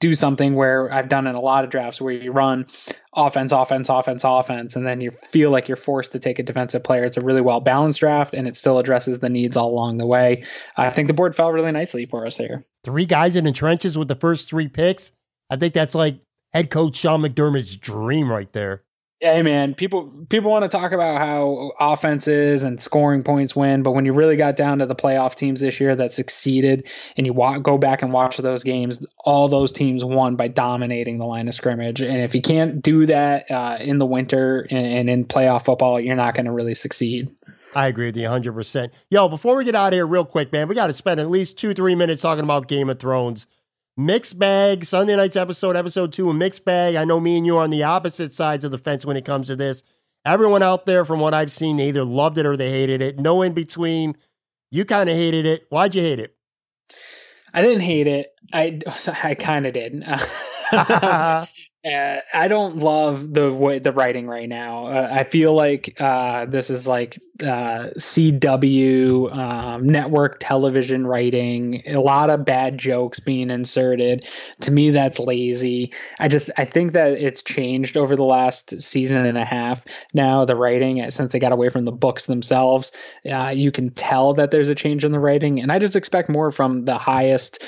do something where I've done in a lot of drafts where you run offense, offense, offense, offense, and then you feel like you're forced to take a defensive player. It's a really well balanced draft and it still addresses the needs all along the way. I think the board fell really nicely for us here. Three guys in the trenches with the first three picks. I think that's like head coach Sean McDermott's dream right there. Hey man, people people want to talk about how offenses and scoring points win, but when you really got down to the playoff teams this year that succeeded, and you wa- go back and watch those games, all those teams won by dominating the line of scrimmage. And if you can't do that uh, in the winter and, and in playoff football, you're not going to really succeed. I agree with you 100%. Yo, before we get out of here, real quick, man, we got to spend at least two, three minutes talking about Game of Thrones. Mixed bag, Sunday night's episode, episode two, a mixed bag. I know me and you are on the opposite sides of the fence when it comes to this. Everyone out there, from what I've seen, they either loved it or they hated it. No in between. You kind of hated it. Why'd you hate it? I didn't hate it. I [laughs] I kind of did. [laughs] Um, Uh, I don't love the way the writing right now. Uh, I feel like uh, this is like uh, CW um, network television writing. A lot of bad jokes being inserted. To me, that's lazy. I just I think that it's changed over the last season and a half. Now the writing, since they got away from the books themselves, uh, you can tell that there's a change in the writing, and I just expect more from the highest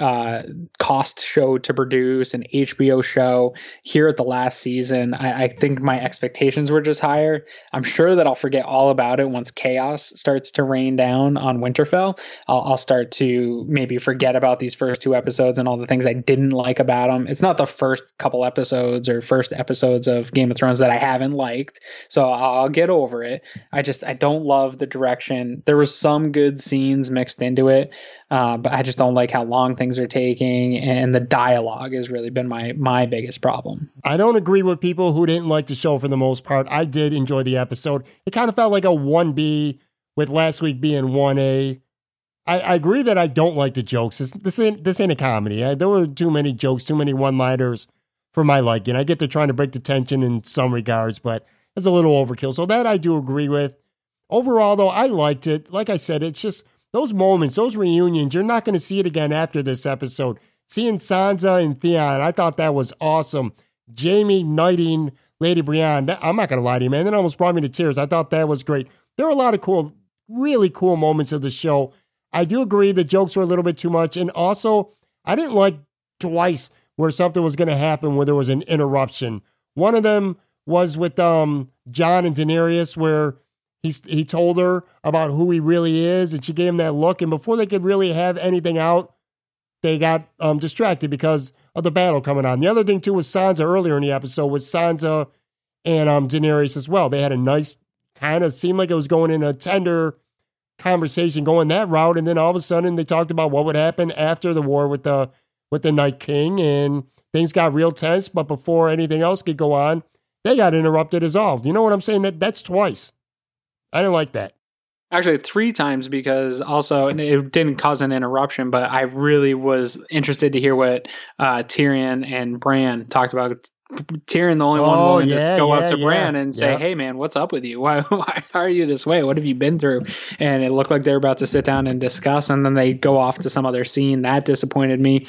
uh, cost show to produce, an HBO show. Here at the last season, I, I, think my expectations were just higher. I'm sure that I'll forget all about it once chaos starts to rain down on Winterfell. I'll, I'll start to maybe forget about these first two episodes and all the things I didn't like about them. It's not the first couple episodes or first episodes of Game of Thrones that I haven't liked, so I'll get over it. I just I don't love the direction. There was some good scenes mixed into it, uh, but I just don't like how long things are taking, and the dialogue has really been my my biggest problem. I don't agree with people who didn't like the show for the most part. I did enjoy the episode. It kind of felt like a one B with last week being one A. I, I agree that I don't like the jokes. This, this ain't this ain't a comedy. I, there were too many jokes, too many one liners for my liking. I get they're trying to break the tension in some regards, but it's a little overkill. So that I do agree with. Overall, though, I liked it. Like I said, it's just those moments, those reunions, you're not going to see it again after this episode. Seeing Sansa and Theon, I thought that was awesome. Jaime knighting Lady Brienne, that, I'm not going to lie to you, man. That almost brought me to tears. I thought that was great. There were a lot of cool, really cool moments of the show. I do agree the jokes were a little bit too much. And also, I didn't like twice where something was going to happen where there was an interruption. One of them was with um, Jon and Daenerys, where he, he told her about who he really is, and she gave him that look. And before they could really have anything out, they got um, distracted because of the battle coming on. The other thing, too, was Sansa earlier in the episode, was Sansa and um, Daenerys as well. They had a nice kind of seemed like it was going in a tender conversation going that route. And then all of a sudden they talked about what would happen after the war with the with the Night King and things got real tense. But before anything else could go on, they got interrupted as all. You know what I'm saying? That that's twice. I didn't like that. Actually, three times because also it didn't cause an interruption, but I really was interested to hear what uh, Tyrion and Bran talked about. Tyrion, the only oh, one willing yeah, to go yeah, up to yeah, Bran and say, "Hey, man, what's up with you? [laughs] Why, why are you this way? What have you been through?" And it looked like they're about to sit down and discuss, and then they go off to some other scene. That disappointed me.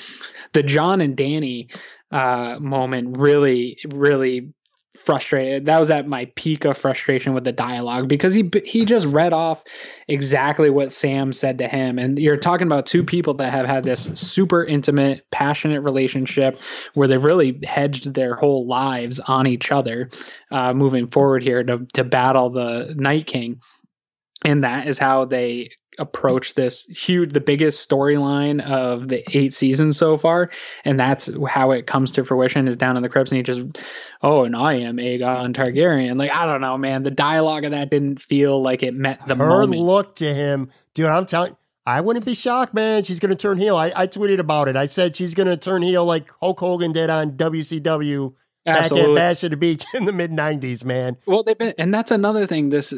The Jon and Dany uh, moment really, really frustrated. That was at my peak of frustration with the dialogue because he he just read off exactly what Sam said to him, and you're talking about two people that have had this super intimate, passionate relationship where they've really hedged their whole lives on each other, uh, moving forward here to to battle the Night King. And that is how they approach this huge the biggest storyline of the eight seasons so far and that's how it comes to fruition is down in the crypts and he just oh and i am aegon targaryen like i don't know man the dialogue of that didn't feel like it met the her moment. look to him dude i'm telling I wouldn't be shocked, man. She's to turn heel. I, I tweeted about it. I said she's to turn heel like Hulk Hogan did on WCW Absolutely. back at Bash at the Beach [laughs] in the mid '90s, man. Well, they've been, and that's another thing. This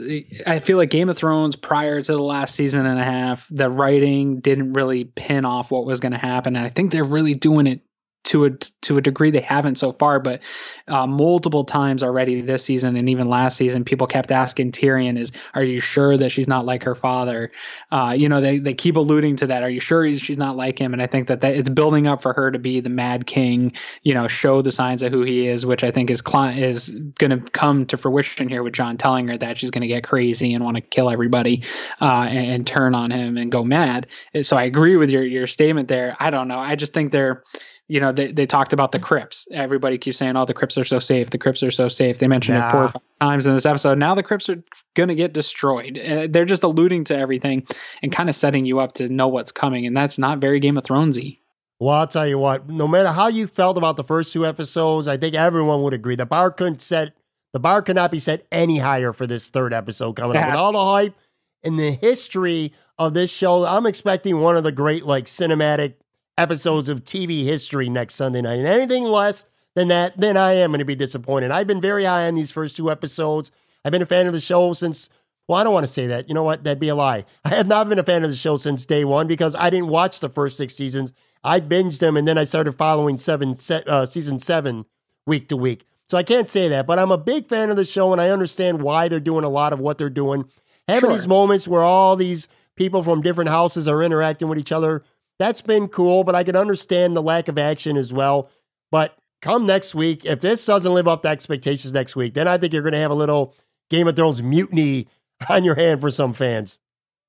I feel like Game of Thrones prior to the last season and a half, the writing didn't really pin off what was going to happen, and I think they're really doing it to a to a degree they haven't so far, but uh, multiple times already this season and even last season, people kept asking Tyrion, "Is are you sure that she's not like her father?" Uh, you know, they they keep alluding to that. Are you sure she's not like him? And I think that, that it's building up for her to be the Mad King. You know, show the signs of who he is, which I think is is going to come to fruition here with Jon telling her that she's going to get crazy and want to kill everybody uh, and, and turn on him and go mad. So I agree with your your statement there. I don't know. I just think they're you know, they, they talked about the crypts. Everybody keeps saying, "Oh, the crypts are so safe. The crypts are so safe." They mentioned it four or five times in this episode. Now the crypts are going to get destroyed. Uh, they're just alluding to everything and kind of setting you up to know what's coming, and that's not very Game of Thronesy. Well, I'll tell you what. No matter how you felt about the first two episodes, I think everyone would agree the bar couldn't set the bar could not be set any higher for this third episode coming up with all the hype in the history of this show. I'm expecting one of the great like cinematic episodes of TV history next Sunday night. And anything less than that, then I am going to be disappointed. I've been very high on these first two episodes. I've been a fan of the show since, well, I don't want to say that. You know what? That'd be a lie. [laughs] I have not been a fan of the show since day one because I didn't watch the first six seasons. I binged them and then I started following seven uh, season seven week to week. So I can't say that, but I'm a big fan of the show and I understand why they're doing a lot of what they're doing. Having sure. these moments where all these people from different houses are interacting with each other that's been cool, but I can understand the lack of action as well. But come next week, if this doesn't live up to expectations next week, then I think you're going to have a little Game of Thrones mutiny [laughs] on your hand for some fans.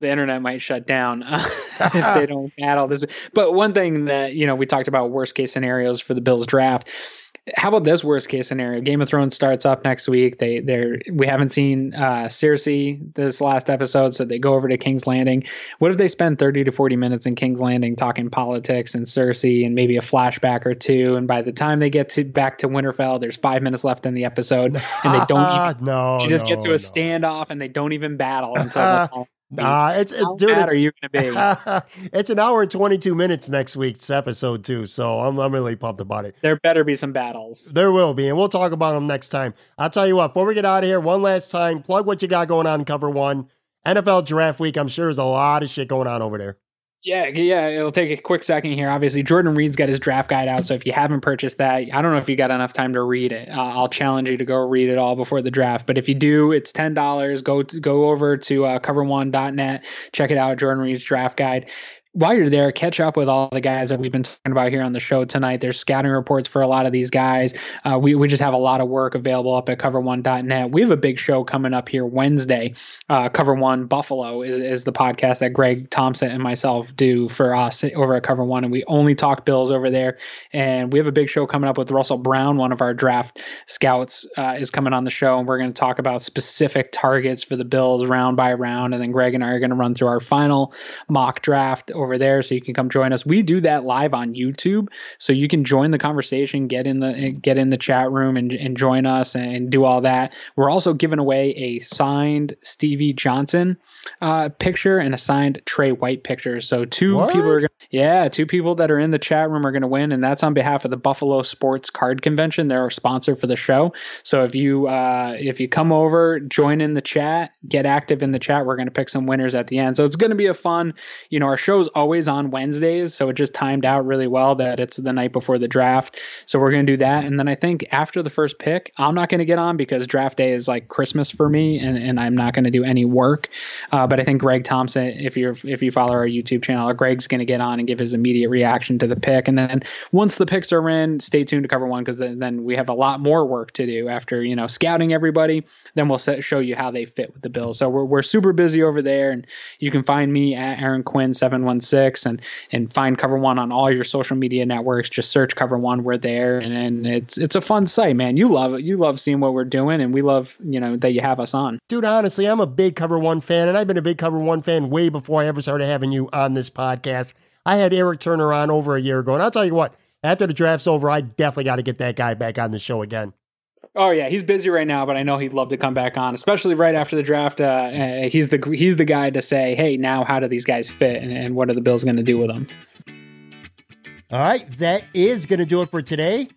The internet might shut down [laughs] if they [laughs] don't battle this. But one thing that, you know, we talked about worst case scenarios for the Bills draft how about this worst case scenario? Game of Thrones starts up next week. They they're we haven't seen uh Cersei this last episode, so they go over to King's Landing. What if they spend 30 to 40 minutes in King's Landing talking politics and Cersei and maybe a flashback or two? And by the time they get to back to Winterfell, there's five minutes left in the episode, and they don't [laughs] even no, she just no, gets to a no. standoff and they don't even battle until [laughs] Nah, it's it, How dude. It's, are you going to be? [laughs] it's an hour and twenty two minutes next week's episode too, so I'm I'm really pumped about it. There better be some battles. There will be, and we'll talk about them next time. I'll tell you what. Before we get out of here, one last time, plug what you got going on in Cover One. NFL Draft Week. I'm sure there's a lot of shit going on over there. Yeah, yeah, it'll take a quick second here. Obviously, Jordan Reed's got his draft guide out, so if you haven't purchased that, I don't know if you got enough time to read it. Uh, I'll challenge you to go read it all before the draft. But if you do, it's ten dollars. Go go over to uh, cover1.net, check it out. Jordan Reed's draft guide while you're there, catch up with all the guys that we've been talking about here on the show tonight. There's scouting reports for a lot of these guys. Uh, we, we just have a lot of work available up at cover1.net. We have a big show coming up here Wednesday. Uh, Cover One Buffalo is, is the podcast that Greg Thompson and myself do for us over at Cover One. And we only talk Bills over there. And we have a big show coming up with Russell Brown, one of our draft scouts, uh, is coming on the show. And we're going to talk about specific targets for the Bills round by round. And then Greg and I are going to run through our final mock draft over there so you can come join us. We do that live on YouTube, so you can join the conversation, get in the get in the chat room and, and join us and do all that. We're also giving away a signed Stevie Johnson uh, picture and a signed Tre White picture. So two what? people are gonna, yeah, two people that are in the chat room are going to win, and that's on behalf of the Buffalo Sports Card Convention. They're our sponsor for the show. So if you uh, if you come over, join in the chat, get active in the chat. We're going to pick some winners at the end. So it's going to be a fun. You know, our show's always on Wednesdays, so it just timed out really well that it's the night before the draft. So we're going to do that, and then I think after the first pick, I'm not going to get on because draft day is like Christmas for me, and, and I'm not going to do any work. Uh, but I think Greg Thompson, if you're if you follow our YouTube channel, Greg's going to get on and give his immediate reaction to the pick, and then once the picks are in, stay tuned to cover one because then, then we have a lot more work to do after you know scouting everybody. Then we'll set, show you how they fit with the Bills. So we're we're super busy over there, and you can find me at Aaron Quinn seven one six and and find Cover One on all your social media networks. Just search Cover One. We're there, and, and it's it's a fun site, man. You love it. You love seeing what we're doing, and we love you know that you have us on. Dude, honestly, I'm a big Cover One fan, and I've been a big Cover One fan way before I ever started having you on this podcast. I had Eric Turner on over a year ago, and I'll tell you what, after the draft's over, I definitely got to get that guy back on the show again. Oh yeah, he's busy right now, but I know he'd love to come back on, especially right after the draft. Uh, uh, he's the he's the guy to say, hey, now how do these guys fit, and, and what are the Bills going to do with them? All right, that is going to do it for today.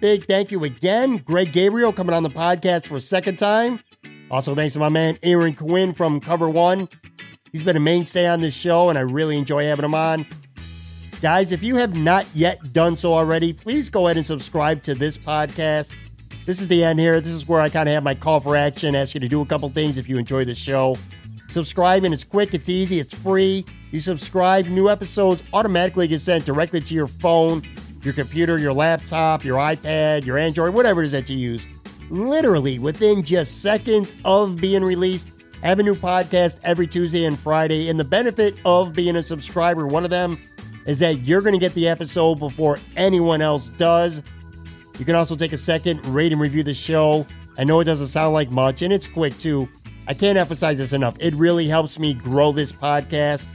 Big thank you again, Greg Gabriel, coming on the podcast for a second time. Also, thanks to my man Aaron Quinn from Cover One. He's been a mainstay on this show, and I really enjoy having him on. Guys, if you have not yet done so already, please go ahead and subscribe to this podcast. This is the end here. This is where I kind of have my call for action, ask you to do a couple things if you enjoy the show. Subscribing is quick, it's easy, it's free. You subscribe, new episodes automatically get sent directly to your phone, your computer, your laptop, your iPad, your Android, whatever it is that you use. Literally within just seconds of being released. I have a new podcast every Tuesday and Friday, and the benefit of being a subscriber, one of them is that you're going to get the episode before anyone else does. You can also take a second, rate and review the show. I know it doesn't sound like much, and it's quick too. I can't emphasize this enough. It really helps me grow this podcast.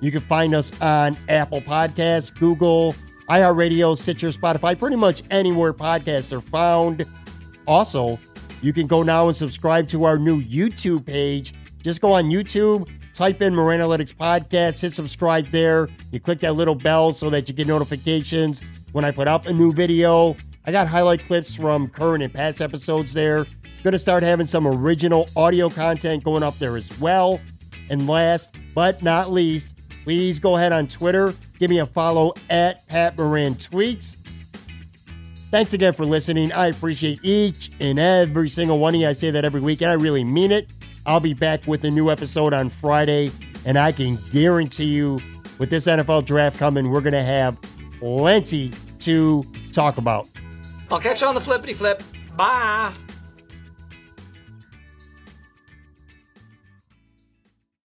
You can find us on Apple Podcasts, Google, iHeartRadio, Stitcher, Spotify, pretty much anywhere podcasts are found. Also, you can go now and subscribe to our new YouTube page. Just go on YouTube, type in Moranalytics Podcast, hit subscribe there. You click that little bell so that you get notifications when I put up a new video. I got highlight clips from current and past episodes there. Going to start having some original audio content going up there as well. And last but not least, please go ahead on Twitter. Give me a follow at Pat Moran Tweets. Thanks again for listening. I appreciate each and every single one of you. I say that every week, and I really mean it. I'll be back with a new episode on Friday, and I can guarantee you, with this NFL draft coming, we're going to have plenty to talk about. I'll catch you on the flippity flip. Bye.